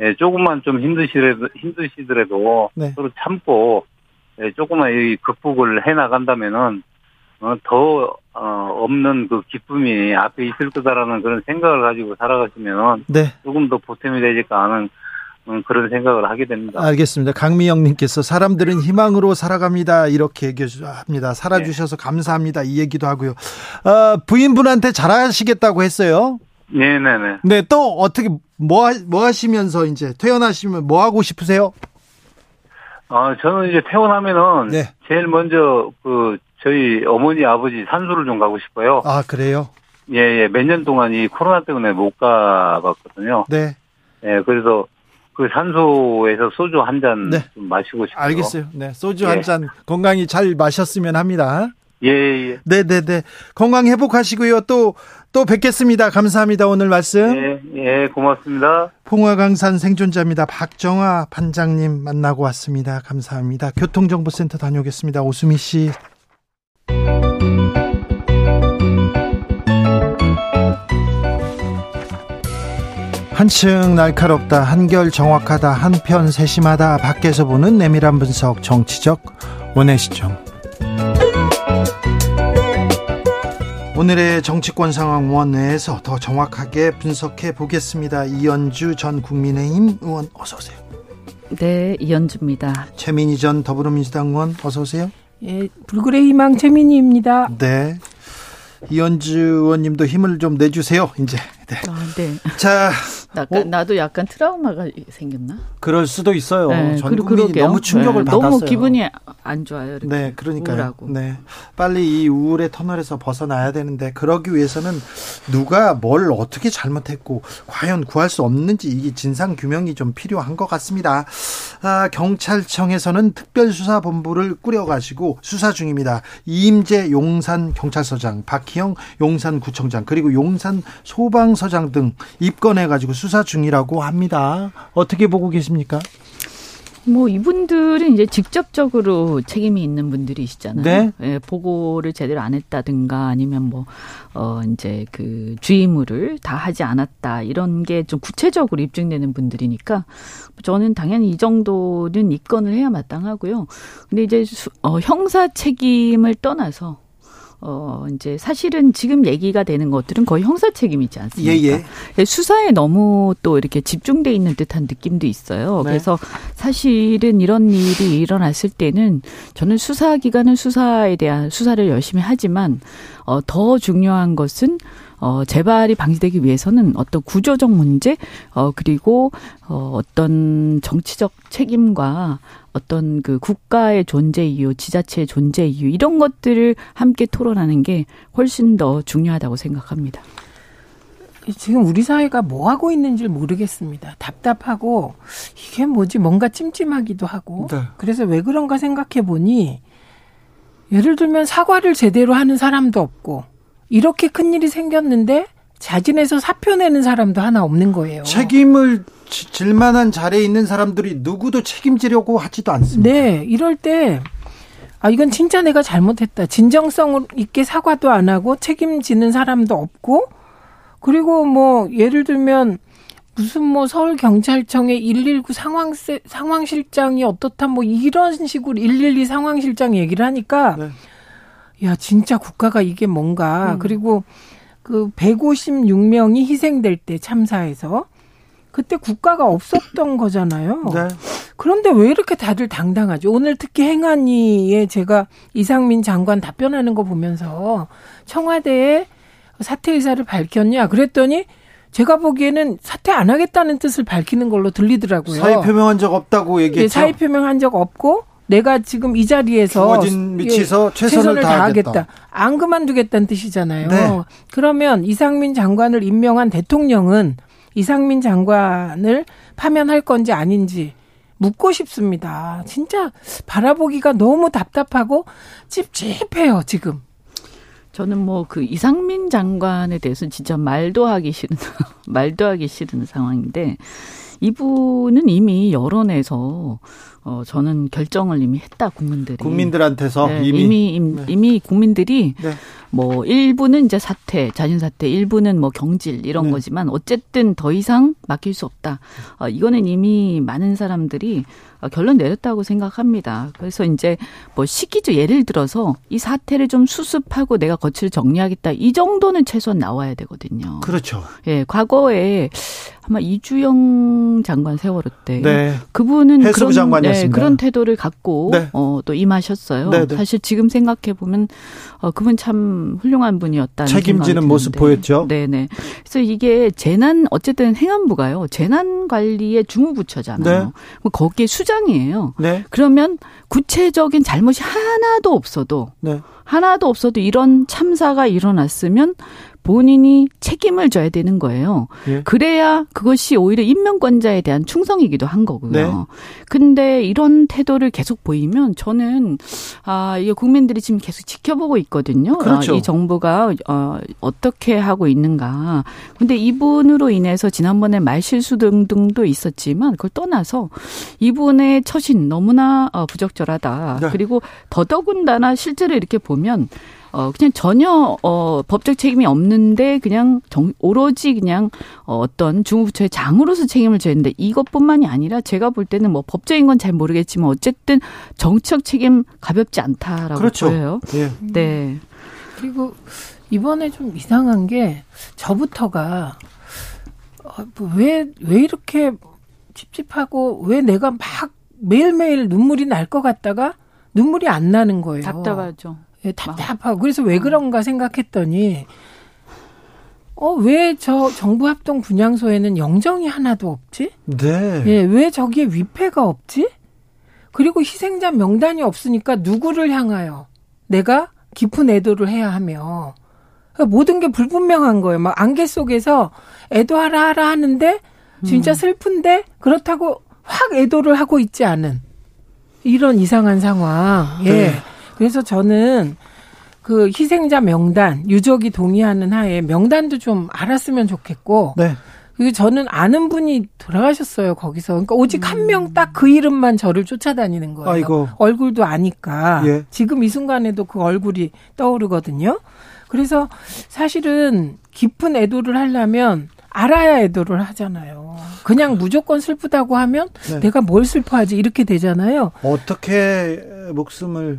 예 조금만 좀 힘드시더라도 힘드시더라도 네. 서로 참고 예, 조금만 이 극복을 해 나간다면은 어, 더 어, 없는 그 기쁨이 앞에 있을 거다라는 그런 생각을 가지고 살아가시면 네. 조금 더 보탬이 되지까 않은 음, 그런 생각을 하게 됩니다. 알겠습니다. 강미영님께서 사람들은 희망으로 살아갑니다. 이렇게 얘기합니다. 살아주셔서 네. 감사합니다. 이 얘기도 하고요. 어, 부인분한테 잘하시겠다고 했어요. 네네네. 네, 또 어떻게 뭐, 뭐 하시면서 이제 퇴원하시면 뭐 하고 싶으세요? 아, 저는 이제 퇴원하면은 네. 제일 먼저 그 저희 어머니 아버지 산소를 좀 가고 싶어요. 아 그래요? 예, 예. 몇 년 동안 이 코로나 때문에 못 가봤거든요. 네. 예, 그래서 그 산소에서 소주 한잔 네. 마시고 싶어요. 알겠어요. 네, 소주 예. 한잔 건강히 잘 마셨으면 합니다. 예, 예. 네, 네, 네. 건강 회복하시고요. 또, 또 뵙겠습니다. 감사합니다. 오늘 말씀. 예, 예, 고맙습니다. 풍화강산 생존자입니다. 박정아 반장님 만나고 왔습니다. 감사합니다. 교통정보센터 다녀오겠습니다. 오수미 씨. 한층 날카롭다, 한결 정확하다, 한편 세심하다, 밖에서 보는 내밀한 분석, 정치적 원의 시점. 오늘의 정치권 상황 원 내에서 더 정확하게 분석해 보겠습니다. 이연주 전 국민의힘 의원 어서 오세요. 네, 이연주입니다. 최민희 전 더불어민주당 의원 어서 오세요. 예, 불굴의 희망 최민희입니다. 네. 이현주 의원님도 힘을 좀 내주세요. 이제. 네. 아, 네. 자, 나, 어? 나도 약간 트라우마가 생겼나? 그럴 수도 있어요. 네, 전 국민이 너무 충격을 네, 받았어요. 너무 기분이 안 좋아요. 네, 그러니까요. 우울하고. 네, 빨리 이 우울의 터널에서 벗어나야 되는데 그러기 위해서는 누가 뭘 어떻게 잘못했고 과연 구할 수 없는지 이게 진상 규명이 좀 필요한 것 같습니다. 아, 경찰청에서는 특별수사본부를 꾸려가지고 수사 중입니다. 이임재 용산 경찰서장, 박희영 용산 구청장 그리고 용산 소방서장 등 입건해가지고 수사 중이라고 합니다. 어떻게 보고 계십니까? 뭐 이분들은 이제 직접적으로 책임이 있는 분들이시잖아요. 네. 예, 보고를 제대로 안 했다든가 아니면 뭐 어 이제 그 주의무를 다 하지 않았다 이런 게 좀 구체적으로 입증되는 분들이니까 저는 당연히 이 정도는 입건을 해야 마땅하고요. 근데 이제 수, 어 형사 책임을 떠나서 어, 이제 사실은 지금 얘기가 되는 것들은 거의 형사 책임이지 않습니까? 예, 예. 예. 수사에 너무 또 이렇게 집중돼 있는 듯한 느낌도 있어요. 네. 그래서 사실은 이런 일이 일어났을 때는 저는 수사 기관은 수사에 대한 수사를 열심히 하지만 어, 더 중요한 것은 어, 재발이 방지되기 위해서는 어떤 구조적 문제, 어, 그리고, 어, 어떤 정치적 책임과 어떤 그 국가의 존재 이유, 지자체의 존재 이유, 이런 것들을 함께 토론하는 게 훨씬 더 중요하다고 생각합니다. 지금 우리 사회가 뭐 하고 있는지 모르겠습니다. 답답하고 이게 뭐지 뭔가 찜찜하기도 하고 네. 그래서 왜 그런가 생각해 보니 예를 들면 사과를 제대로 하는 사람도 없고 이렇게 큰 일이 생겼는데 자진해서 사표 내는 사람도 하나 없는 거예요. 책임을 질 만한 자리에 있는 사람들이 누구도 책임지려고 하지도 않습니다. 네, 이럴 때 아, 이건 진짜 내가 잘못했다. 진정성 있게 사과도 안 하고 책임지는 사람도 없고, 그리고 뭐, 예를 들면, 무슨 뭐 서울 경찰청의 119 상황 상황 실장이 어떻다 뭐 이런 식으로 112 상황 실장 얘기를 하니까 네. 야 진짜 국가가 이게 뭔가 음. 그리고 그 156명이 희생될 때 참사에서 그때 국가가 없었던 거잖아요. 네. 그런데 왜 이렇게 다들 당당하죠? 오늘 특히 행안위에 제가 이상민 장관 답변하는 거 보면서 청와대에 사퇴 의사를 밝혔냐 그랬더니 제가 보기에는 사퇴 안 하겠다는 뜻을 밝히는 걸로 들리더라고요. 사의 표명한 적 없다고 얘기했죠. 예, 사의 표명한 적 없고 내가 지금 이 자리에서 주어진 위치에서 예, 최선을, 최선을 다하겠다. 다하겠다. 안 그만두겠다는 뜻이잖아요. 네. 그러면 이상민 장관을 임명한 대통령은 이상민 장관을 파면할 건지 아닌지 묻고 싶습니다. 진짜 바라보기가 너무 답답하고 찝찝해요, 지금. 저는 뭐 그 이상민 장관에 대해서는 진짜 말도 하기 싫은 말도 하기 싫은 상황인데 이분은 이미 여론에서 어 저는 결정을 이미 했다 국민들이 국민들한테서 네, 이미 이미, 네. 이미 국민들이 네. 뭐 일부는 이제 사퇴 자진 사퇴 일부는 뭐 경질 이런 네. 거지만 어쨌든 더 이상 맡길 수 없다 어, 이거는 이미 많은 사람들이 어, 결론 내렸다고 생각합니다. 그래서 이제 뭐 시기죠. 예를 들어서 이 사태를 좀 수습하고 내가 거취를 정리하겠다. 이 정도는 최소한 나와야 되거든요. 그렇죠. 예, 과거에 아마 이주영 장관 세월호 때 네. 그분은 그런 장관이었습니다. 네, 그런 태도를 갖고 네. 어, 또 임하셨어요. 네, 네. 사실 지금 생각해 보면 어, 그분 참 훌륭한 분이었다. 책임지는 모습 보였죠. 네네. 그래서 이게 재난 어쨌든 행안부가요. 재난 관리의 주무부처잖아요. 네. 뭐 거기에 수 장이에요. 네. 그러면 구체적인 잘못이 하나도 없어도 네. 하나도 없어도 이런 참사가 일어났으면 본인이 책임을 져야 되는 거예요. 예. 그래야 그것이 오히려 인명권자에 대한 충성이기도 한 거고요. 네. 근데 이런 태도를 계속 보이면 저는 아, 이게 국민들이 지금 계속 지켜보고 있거든요. 그렇죠. 아, 이 정부가 어, 어떻게 하고 있는가. 근데 이분으로 인해서 지난번에 말실수 등등도 있었지만 그걸 떠나서 이분의 처신 너무나 어, 부적절하다. 네. 그리고 더더군다나 실제로 이렇게 보면 어 그냥 전혀 어 법적 책임이 없는데 그냥 정, 오로지 그냥 어, 어떤 중부처의 장으로서 책임을 져야 되는데 이것뿐만이 아니라 제가 볼 때는 뭐 법적인 건 잘 모르겠지만 어쨌든 정치적 책임 가볍지 않다라고 그렇죠. 보여요. 예. 네. 그리고 이번에 좀 이상한 게 저부터가 왜왜 어, 뭐왜 이렇게 찝찝하고 왜 내가 막 매일매일 눈물이 날 것 같다가 눈물이 안 나는 거예요. 답답하죠. 예, 답답하고 그래서 왜 그런가 생각했더니 어 왜 저 정부 합동 분향소에는 영정이 하나도 없지? 네. 예, 왜 저기에 위패가 없지? 그리고 희생자 명단이 없으니까 누구를 향하여 내가 깊은 애도를 해야 하며 그러니까 모든 게 불분명한 거예요. 막 안개 속에서 애도하라 하라 하는데 진짜 음. 슬픈데 그렇다고 확 애도를 하고 있지 않은 이런 이상한 상황. 예. 네. 그래서 저는 그 희생자 명단 유족이 동의하는 하에 명단도 좀 알았으면 좋겠고 네. 그리고 저는 아는 분이 돌아가셨어요 거기서 그러니까 오직 음. 한명 딱 그 이름만 저를 쫓아다니는 거예요. 아이고. 얼굴도 아니까 예. 지금 이 순간에도 그 얼굴이 떠오르거든요. 그래서 사실은 깊은 애도를 하려면 알아야 애도를 하잖아요. 그냥 무조건 슬프다고 하면 네. 내가 뭘 슬퍼하지 이렇게 되잖아요. 어떻게 목숨을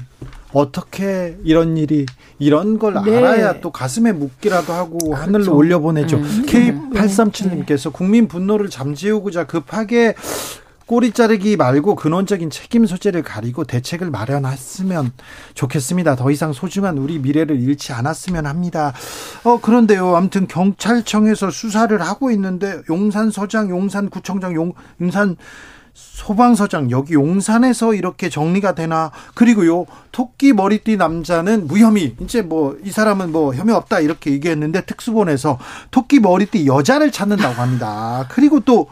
어떻게 이런 일이 이런 걸 네. 알아야 또 가슴에 묻기라도 하고 그렇죠. 하늘로 올려보내죠. 음. K837님께서 국민 분노를 잠재우고자 급하게 꼬리 자르기 말고 근원적인 책임 소재를 가리고 대책을 마련했으면 좋겠습니다. 더 이상 소중한 우리 미래를 잃지 않았으면 합니다. 어, 그런데요. 아무튼 경찰청에서 수사를 하고 있는데 용산서장, 용산구청장, 용, 용산 소방서장 여기 용산에서 이렇게 정리가 되나 그리고요 토끼 머리띠 남자는 무혐의 이제 뭐 이 사람은 뭐 혐의 없다 이렇게 얘기했는데 특수본에서 토끼 머리띠 여자를 찾는다고 합니다 그리고 또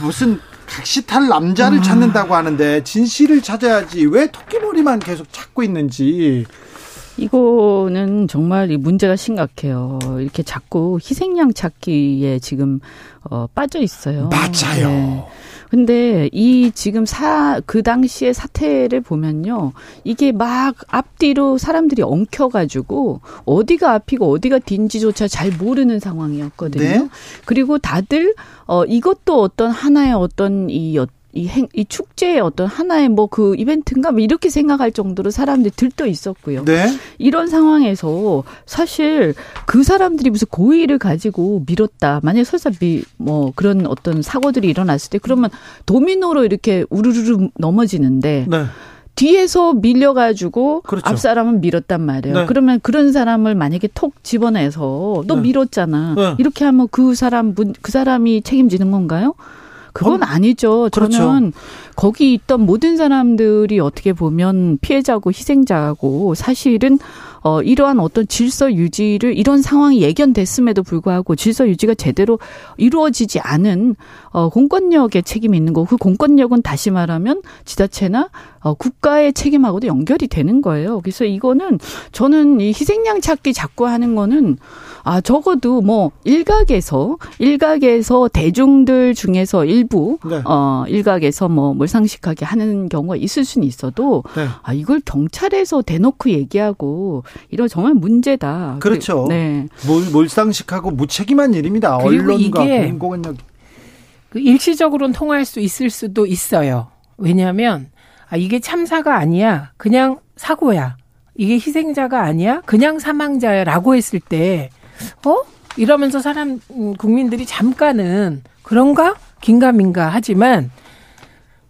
무슨 각시탈 남자를 음. 찾는다고 하는데 진실을 찾아야지 왜 토끼 머리만 계속 찾고 있는지 이거는 정말 이 문제가 심각해요. 이렇게 자꾸 희생양 찾기에 지금 어 빠져 있어요. 맞아요. 네. 근데 이 지금 사, 그 당시의 사태를 보면요. 이게 막 앞뒤로 사람들이 엉켜가지고 어디가 앞이고 어디가 뒤인지조차 잘 모르는 상황이었거든요. 네? 그리고 다들 어, 이것도 어떤 하나의 어떤 이 이, 행, 이 축제의 어떤 하나의 뭐 그 이벤트인가 뭐 이렇게 생각할 정도로 사람들이 들떠 있었고요. 네. 이런 상황에서 사실 그 사람들이 무슨 고의를 가지고 밀었다. 만약에 설사 미, 뭐 그런 어떤 사고들이 일어났을 때 그러면 도미노로 이렇게 우르르르 넘어지는데 네. 뒤에서 밀려가지고 그렇죠. 앞 사람은 밀었단 말이에요. 네. 그러면 그런 사람을 만약에 톡 집어내서 너 네. 밀었잖아. 네. 이렇게 하면 그 사람 그 사람이 책임지는 건가요? 그건 아니죠. 그렇죠. 저는 거기 있던 모든 사람들이 어떻게 보면 피해자고 희생자고 사실은 어 이러한 어떤 질서 유지를 이런 상황이 예견됐음에도 불구하고 질서 유지가 제대로 이루어지지 않은 어 공권력의 책임이 있는 거고 그 공권력은 다시 말하면 지자체나 어 국가의 책임하고도 연결이 되는 거예요. 그래서 이거는 저는 이 희생양 찾기 자꾸 하는 거는 아 적어도 뭐 일각에서 일각에서 대중들 중에서 일부 네. 어 일각에서 뭐 몰상식하게 하는 경우가 있을 수는 있어도 네. 아 이걸 경찰에서 대놓고 얘기하고 이런 정말 문제다. 그렇죠. 네. 몰, 몰상식하고 무책임한 일입니다. 언론과 공공력. 그 일시적으로는 통할 수 있을 수도 있어요. 왜냐하면 아 이게 참사가 아니야. 그냥 사고야. 이게 희생자가 아니야. 그냥 사망자야라고 했을 때 어? 이러면서 사람 음, 국민들이 잠깐은 그런가 긴가민가 하지만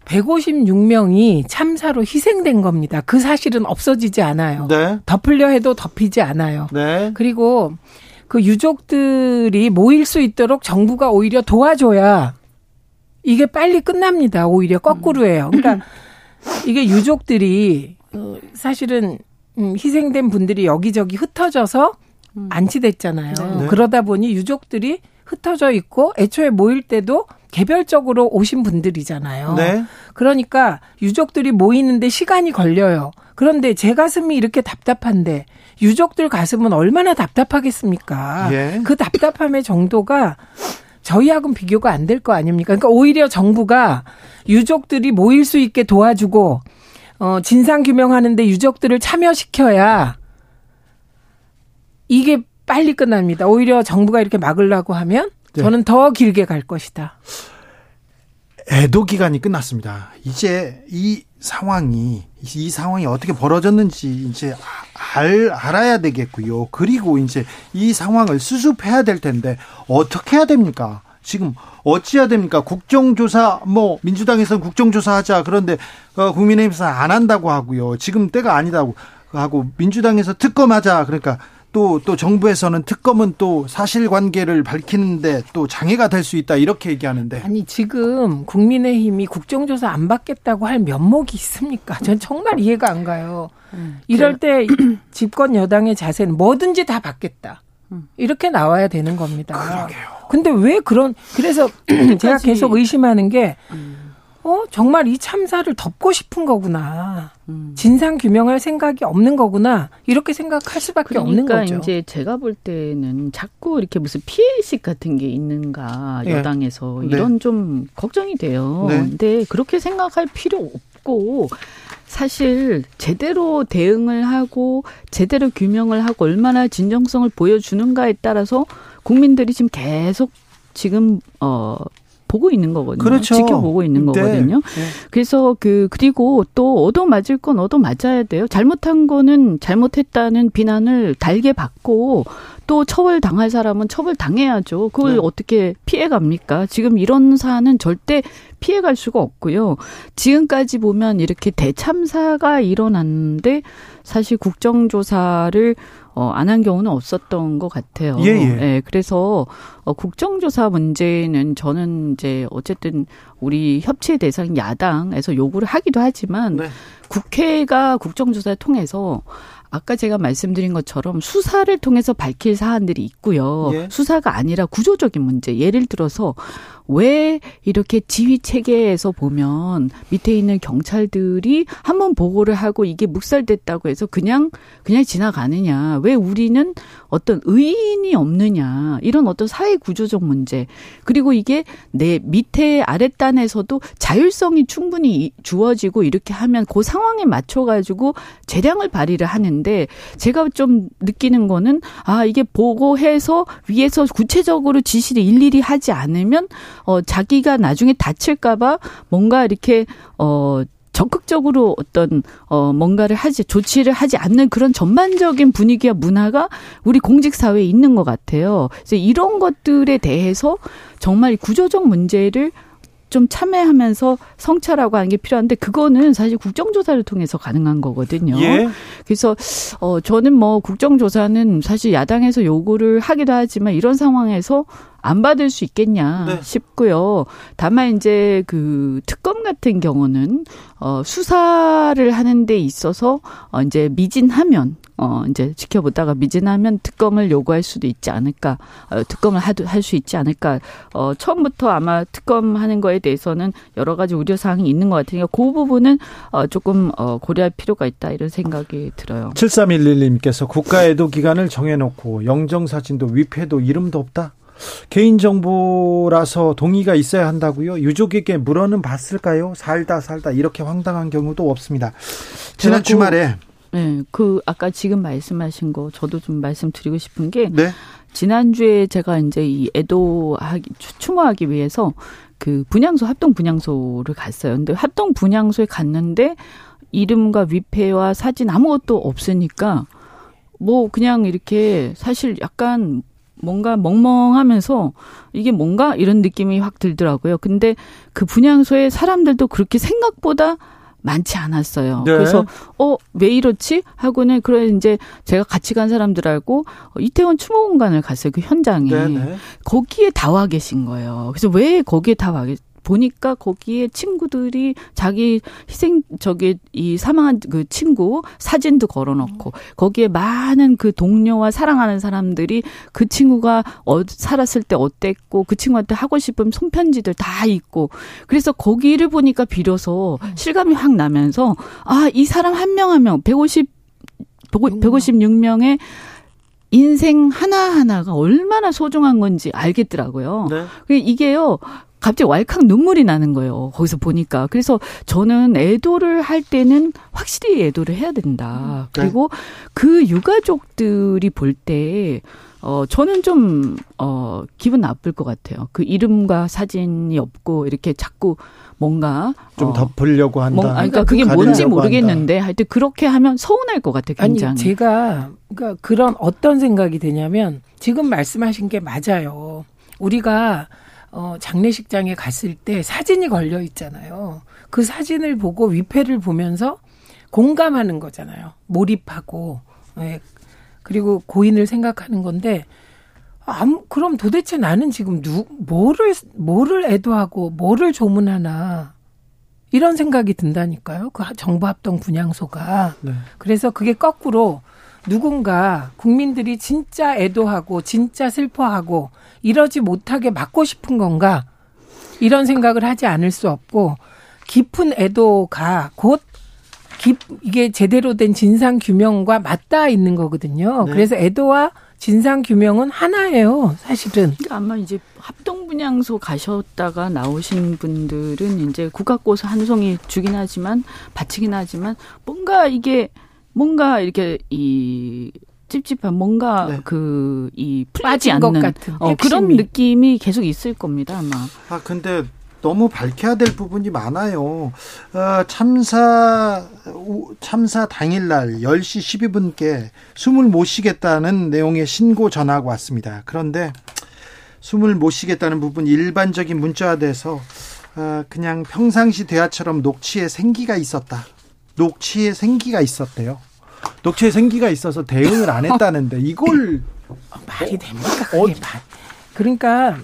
156명이 참사로 희생된 겁니다. 그 사실은 없어지지 않아요. 네. 덮으려 해도 덮이지 않아요. 네. 그리고 그 유족들이 모일 수 있도록 정부가 오히려 도와줘야 이게 빨리 끝납니다. 오히려 거꾸로예요. 그러니까 이게 유족들이 어, 사실은 음, 희생된 분들이 여기저기 흩어져서 음. 안치됐잖아요. 네. 그러다 보니 유족들이 흩어져 있고 애초에 모일 때도 개별적으로 오신 분들이잖아요. 네. 그러니까 유족들이 모이는데 시간이 걸려요. 그런데 제 가슴이 이렇게 답답한데 유족들 가슴은 얼마나 답답하겠습니까? 예. 그 답답함의 정도가 저희하고는 비교가 안 될 거 아닙니까? 그러니까 오히려 정부가 유족들이 모일 수 있게 도와주고 어 진상 규명하는데 유족들을 참여시켜야 이게 빨리 끝납니다. 오히려 정부가 이렇게 막으려고 하면 네. 저는 더 길게 갈 것이다. 애도 기간이 끝났습니다. 이제 이 상황이 이 상황이 어떻게 벌어졌는지 이제 알, 알아야 되겠고요. 그리고 이제 이 상황을 수습해야 될 텐데 어떻게 해야 됩니까? 지금 어찌해야 됩니까? 국정조사 뭐 민주당에서는 국정조사 하자 그런데 어, 국민의힘에서는 안 한다고 하고요. 지금 때가 아니다고 하고 민주당에서 특검하자 그러니까 또, 또 정부에서는 특검은 또 사실관계를 밝히는데 또 장애가 될 수 있다 이렇게 얘기하는데. 아니, 지금 국민의힘이 국정조사 안 받겠다고 할 면목이 있습니까? 전 정말 이해가 안 가요. 음, 이럴 때 집권 여당의 자세는 뭐든지 다 받겠다. 음. 이렇게 나와야 되는 겁니다. 그러게요. 근데 왜 그런, 그래서 제가 계속 의심하는 게, 음. 어, 정말 이 참사를 덮고 싶은 거구나. 음. 진상 규명할 생각이 없는 거구나. 이렇게 생각할 수밖에 그러니까 없는 거죠. 그러니까 이제 제가 볼 때는 자꾸 이렇게 무슨 피해의식 같은 게 있는가 네. 여당에서 네. 이런 좀 걱정이 돼요. 네. 근데 그렇게 생각할 필요 없고 사실 제대로 대응을 하고 제대로 규명을 하고 얼마나 진정성을 보여주는가에 따라서 국민들이 지금 계속 지금 어 보고 있는 거거든요. 그렇죠. 지켜보고 있는 네. 거거든요. 네. 그래서 그 그리고 또 얻어 맞을 건 얻어 맞아야 돼요. 잘못한 거는 잘못했다는 비난을 달게 받고 또 처벌 당할 사람은 처벌 당해야죠. 그걸 네. 어떻게 피해 갑니까? 지금 이런 사안은 절대 피해 갈 수가 없고요. 지금까지 보면 이렇게 대참사가 일어났는데 사실 국정조사를 어, 안 한 경우는 없었던 것 같아요. 예, 예. 네, 그래서 어, 국정조사 문제는 저는 이제 어쨌든 우리 협치 대상 야당에서 요구를 하기도 하지만 네. 국회가 국정조사를 통해서 아까 제가 말씀드린 것처럼 수사를 통해서 밝힐 사안들이 있고요. 예. 수사가 아니라 구조적인 문제. 예를 들어서 왜 이렇게 지휘 체계에서 보면 밑에 있는 경찰들이 한 번 보고를 하고 이게 묵살됐다고 해서 그냥 그냥 지나가느냐? 왜 우리는 어떤 의인이 없느냐? 이런 어떤 사회 구조적 문제. 그리고 이게 내 밑에 아랫단에서도 자율성이 충분히 주어지고 이렇게 하면 그 상황에 맞춰 가지고 재량을 발휘를 하는데 제가 좀 느끼는 거는 아 이게 보고해서 위에서 구체적으로 지시를 일일이 하지 않으면 어, 자기가 나중에 다칠까봐 뭔가 이렇게, 어, 적극적으로 어떤 어 뭔가를 하지 조치를 하지 않는 그런 전반적인 분위기와 문화가 우리 공직 사회에 있는 것 같아요. 그래서 이런 것들에 대해서 정말 구조적 문제를 좀 참여하면서 성찰하고 하는 게 필요한데 그거는 사실 국정조사를 통해서 가능한 거거든요. 예. 그래서 어 저는 뭐 국정조사는 사실 야당에서 요구를 하기도 하지만 이런 상황에서 안 받을 수 있겠냐 네. 싶고요. 다만 이제 그 특검 같은 경우는 어 수사를 하는 데 있어서 어 이제 미진하면 어 이제 지켜보다가 미진하면 특검을 요구할 수도 있지 않을까. 어 특검을 할 수 있지 않을까. 어 처음부터 아마 특검 하는 거에 대해서는 여러 가지 우려 사항이 있는 것 같으니까 그 부분은 어 조금 어 고려할 필요가 있다 이런 생각이 들어요. 7311님께서 국가애도 기간을 정해 놓고 영정 사진도 위패도 이름도 없다. 개인정보라서 동의가 있어야 한다고요? 유족에게 물어는 봤을까요? 살다 살다 이렇게 황당한 경우도 없습니다. 지난 주말에 네, 그 아까 지금 말씀하신 거 저도 좀 말씀드리고 싶은 게 네? 지난주에 제가 이제 이 애도하기 추모하기 위해서 그 분향소 합동 분향소를 갔어요. 근데 합동 분향소에 갔는데 이름과 위패와 사진 아무것도 없으니까 뭐 그냥 이렇게 사실 약간 뭔가 멍멍하면서 이게 뭔가 이런 느낌이 확 들더라고요. 근데 그 분향소에 사람들도 그렇게 생각보다 많지 않았어요. 네. 그래서 어 왜 이렇지 하고는 그래 이제 제가 같이 간 사람들하고 이태원 추모 공간을 갔어요. 그 현장에 네, 네. 거기에 다 와 계신 거예요. 그래서 왜 거기에 다 와 보니까 거기에 친구들이 자기 희생 저기 이 사망한 그 친구 사진도 걸어놓고 거기에 많은 그 동료와 사랑하는 사람들이 그 친구가 어, 살았을 때 어땠고 그 친구한테 하고 싶은 손편지들 다 있고 그래서 거기를 보니까 비로소 실감이 확 나면서 아 이 사람 한 명 한 명 150 156명의 인생 하나하나가 얼마나 소중한 건지 알겠더라고요. 네. 이게요, 갑자기 왈칵 눈물이 나는 거예요. 거기서 보니까. 그래서 저는 애도를 할 때는 확실히 애도를 해야 된다. 네. 그리고 그 유가족들이 볼 때, 어, 저는 좀, 어, 기분 나쁠 것 같아요. 그 이름과 사진이 없고, 이렇게 자꾸 뭔가. 좀 어, 덮으려고 한다. 뭐, 그러니까 그게 뭔지 모르겠는데, 하여튼 그렇게 하면 서운할 것 같아요, 굉장히. 아니, 제가, 그러니까 그런 어떤 생각이 되냐면, 지금 말씀하신 게 맞아요. 우리가 어, 장례식장에 갔을 때 사진이 걸려 있잖아요. 그 사진을 보고 위패를 보면서 공감하는 거잖아요. 몰입하고, 예. 그리고 고인을 생각하는 건데, 아무, 그럼 도대체 나는 지금 누, 뭐를, 뭐를 애도하고, 뭐를 조문하나, 이런 생각이 든다니까요. 그 정부합동 분향소가. 네. 그래서 그게 거꾸로 누군가 국민들이 진짜 애도하고, 진짜 슬퍼하고, 이러지 못하게 막고 싶은 건가? 이런 생각을 하지 않을 수 없고 깊은 애도가 곧 깊, 이게 제대로 된 진상 규명과 맞닿아 있는 거거든요. 네. 그래서 애도와 진상 규명은 하나예요, 사실은. 아마 이제 합동 분향소 가셨다가 나오신 분들은 이제 국가고서 한 송이 주긴 하지만 바치긴 하지만 뭔가 이게 뭔가 이렇게 이 찝찝한 뭔가 네. 그이 풀리지 않는 같은 어, 그런 느낌이 계속 있을 겁니다 아마. 아 근데 너무 밝혀야 될 부분이 많아요. 어, 참사 참사 당일날 10시 12분께 숨을 못 쉬겠다는 내용의 신고 전화가 왔습니다. 그런데 숨을 못 쉬겠다는 부분 일반적인 문자화돼서 어, 그냥 평상시 대화처럼 녹취에 생기가 있었다. 녹취에 생기가 있었대요. 녹취에 생기가 있어서 대응을 안 했다는데 이걸 어, 말이 됩니까? 그게 어, 그러니까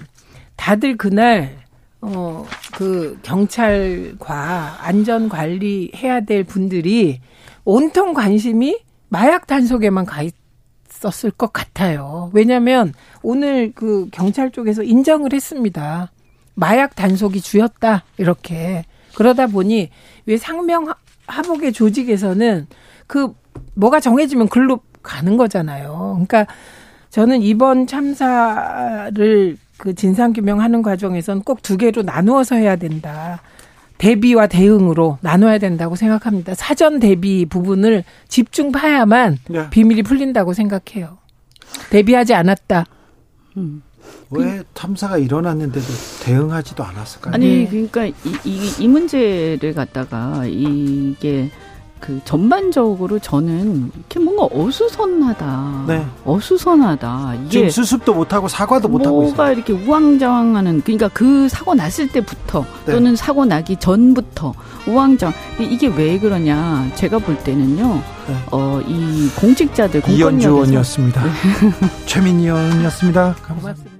다들 그날 어 그 경찰과 안전 관리 해야 될 분들이 온통 관심이 마약 단속에만 가 있었을 것 같아요. 왜냐하면 오늘 그 경찰 쪽에서 인정을 했습니다. 마약 단속이 주였다 이렇게 그러다 보니 왜 상명 하복의 조직에서는 그 뭐가 정해지면 글로 가는 거잖아요. 그러니까 저는 이번 참사를 그 진상 규명하는 과정에선 꼭 두 개로 나누어서 해야 된다. 대비와 대응으로 나눠야 된다고 생각합니다. 사전 대비 부분을 집중 파야만 네. 비밀이 풀린다고 생각해요. 대비하지 않았다. 음. 왜 탐사가 일어났는데도 대응하지도 않았을까요? 아니 네. 그러니까 이, 이, 이 문제를 갖다가 이게 그 전반적으로 저는 이렇게 뭔가 어수선하다. 네. 어수선하다. 이게 지금 수습도 못하고 사과도 못하고 있어요. 뭐가 이렇게 우왕좌왕하는 그러니까 그 사고 났을 때부터 네. 또는 사고 나기 전부터 우왕좌왕 이게 왜 그러냐? 제가 볼 때는요. 네. 어 이 공직자들 이현주 의원이었습니다. 네. 최민희 의원이었습니다. 고맙습니다.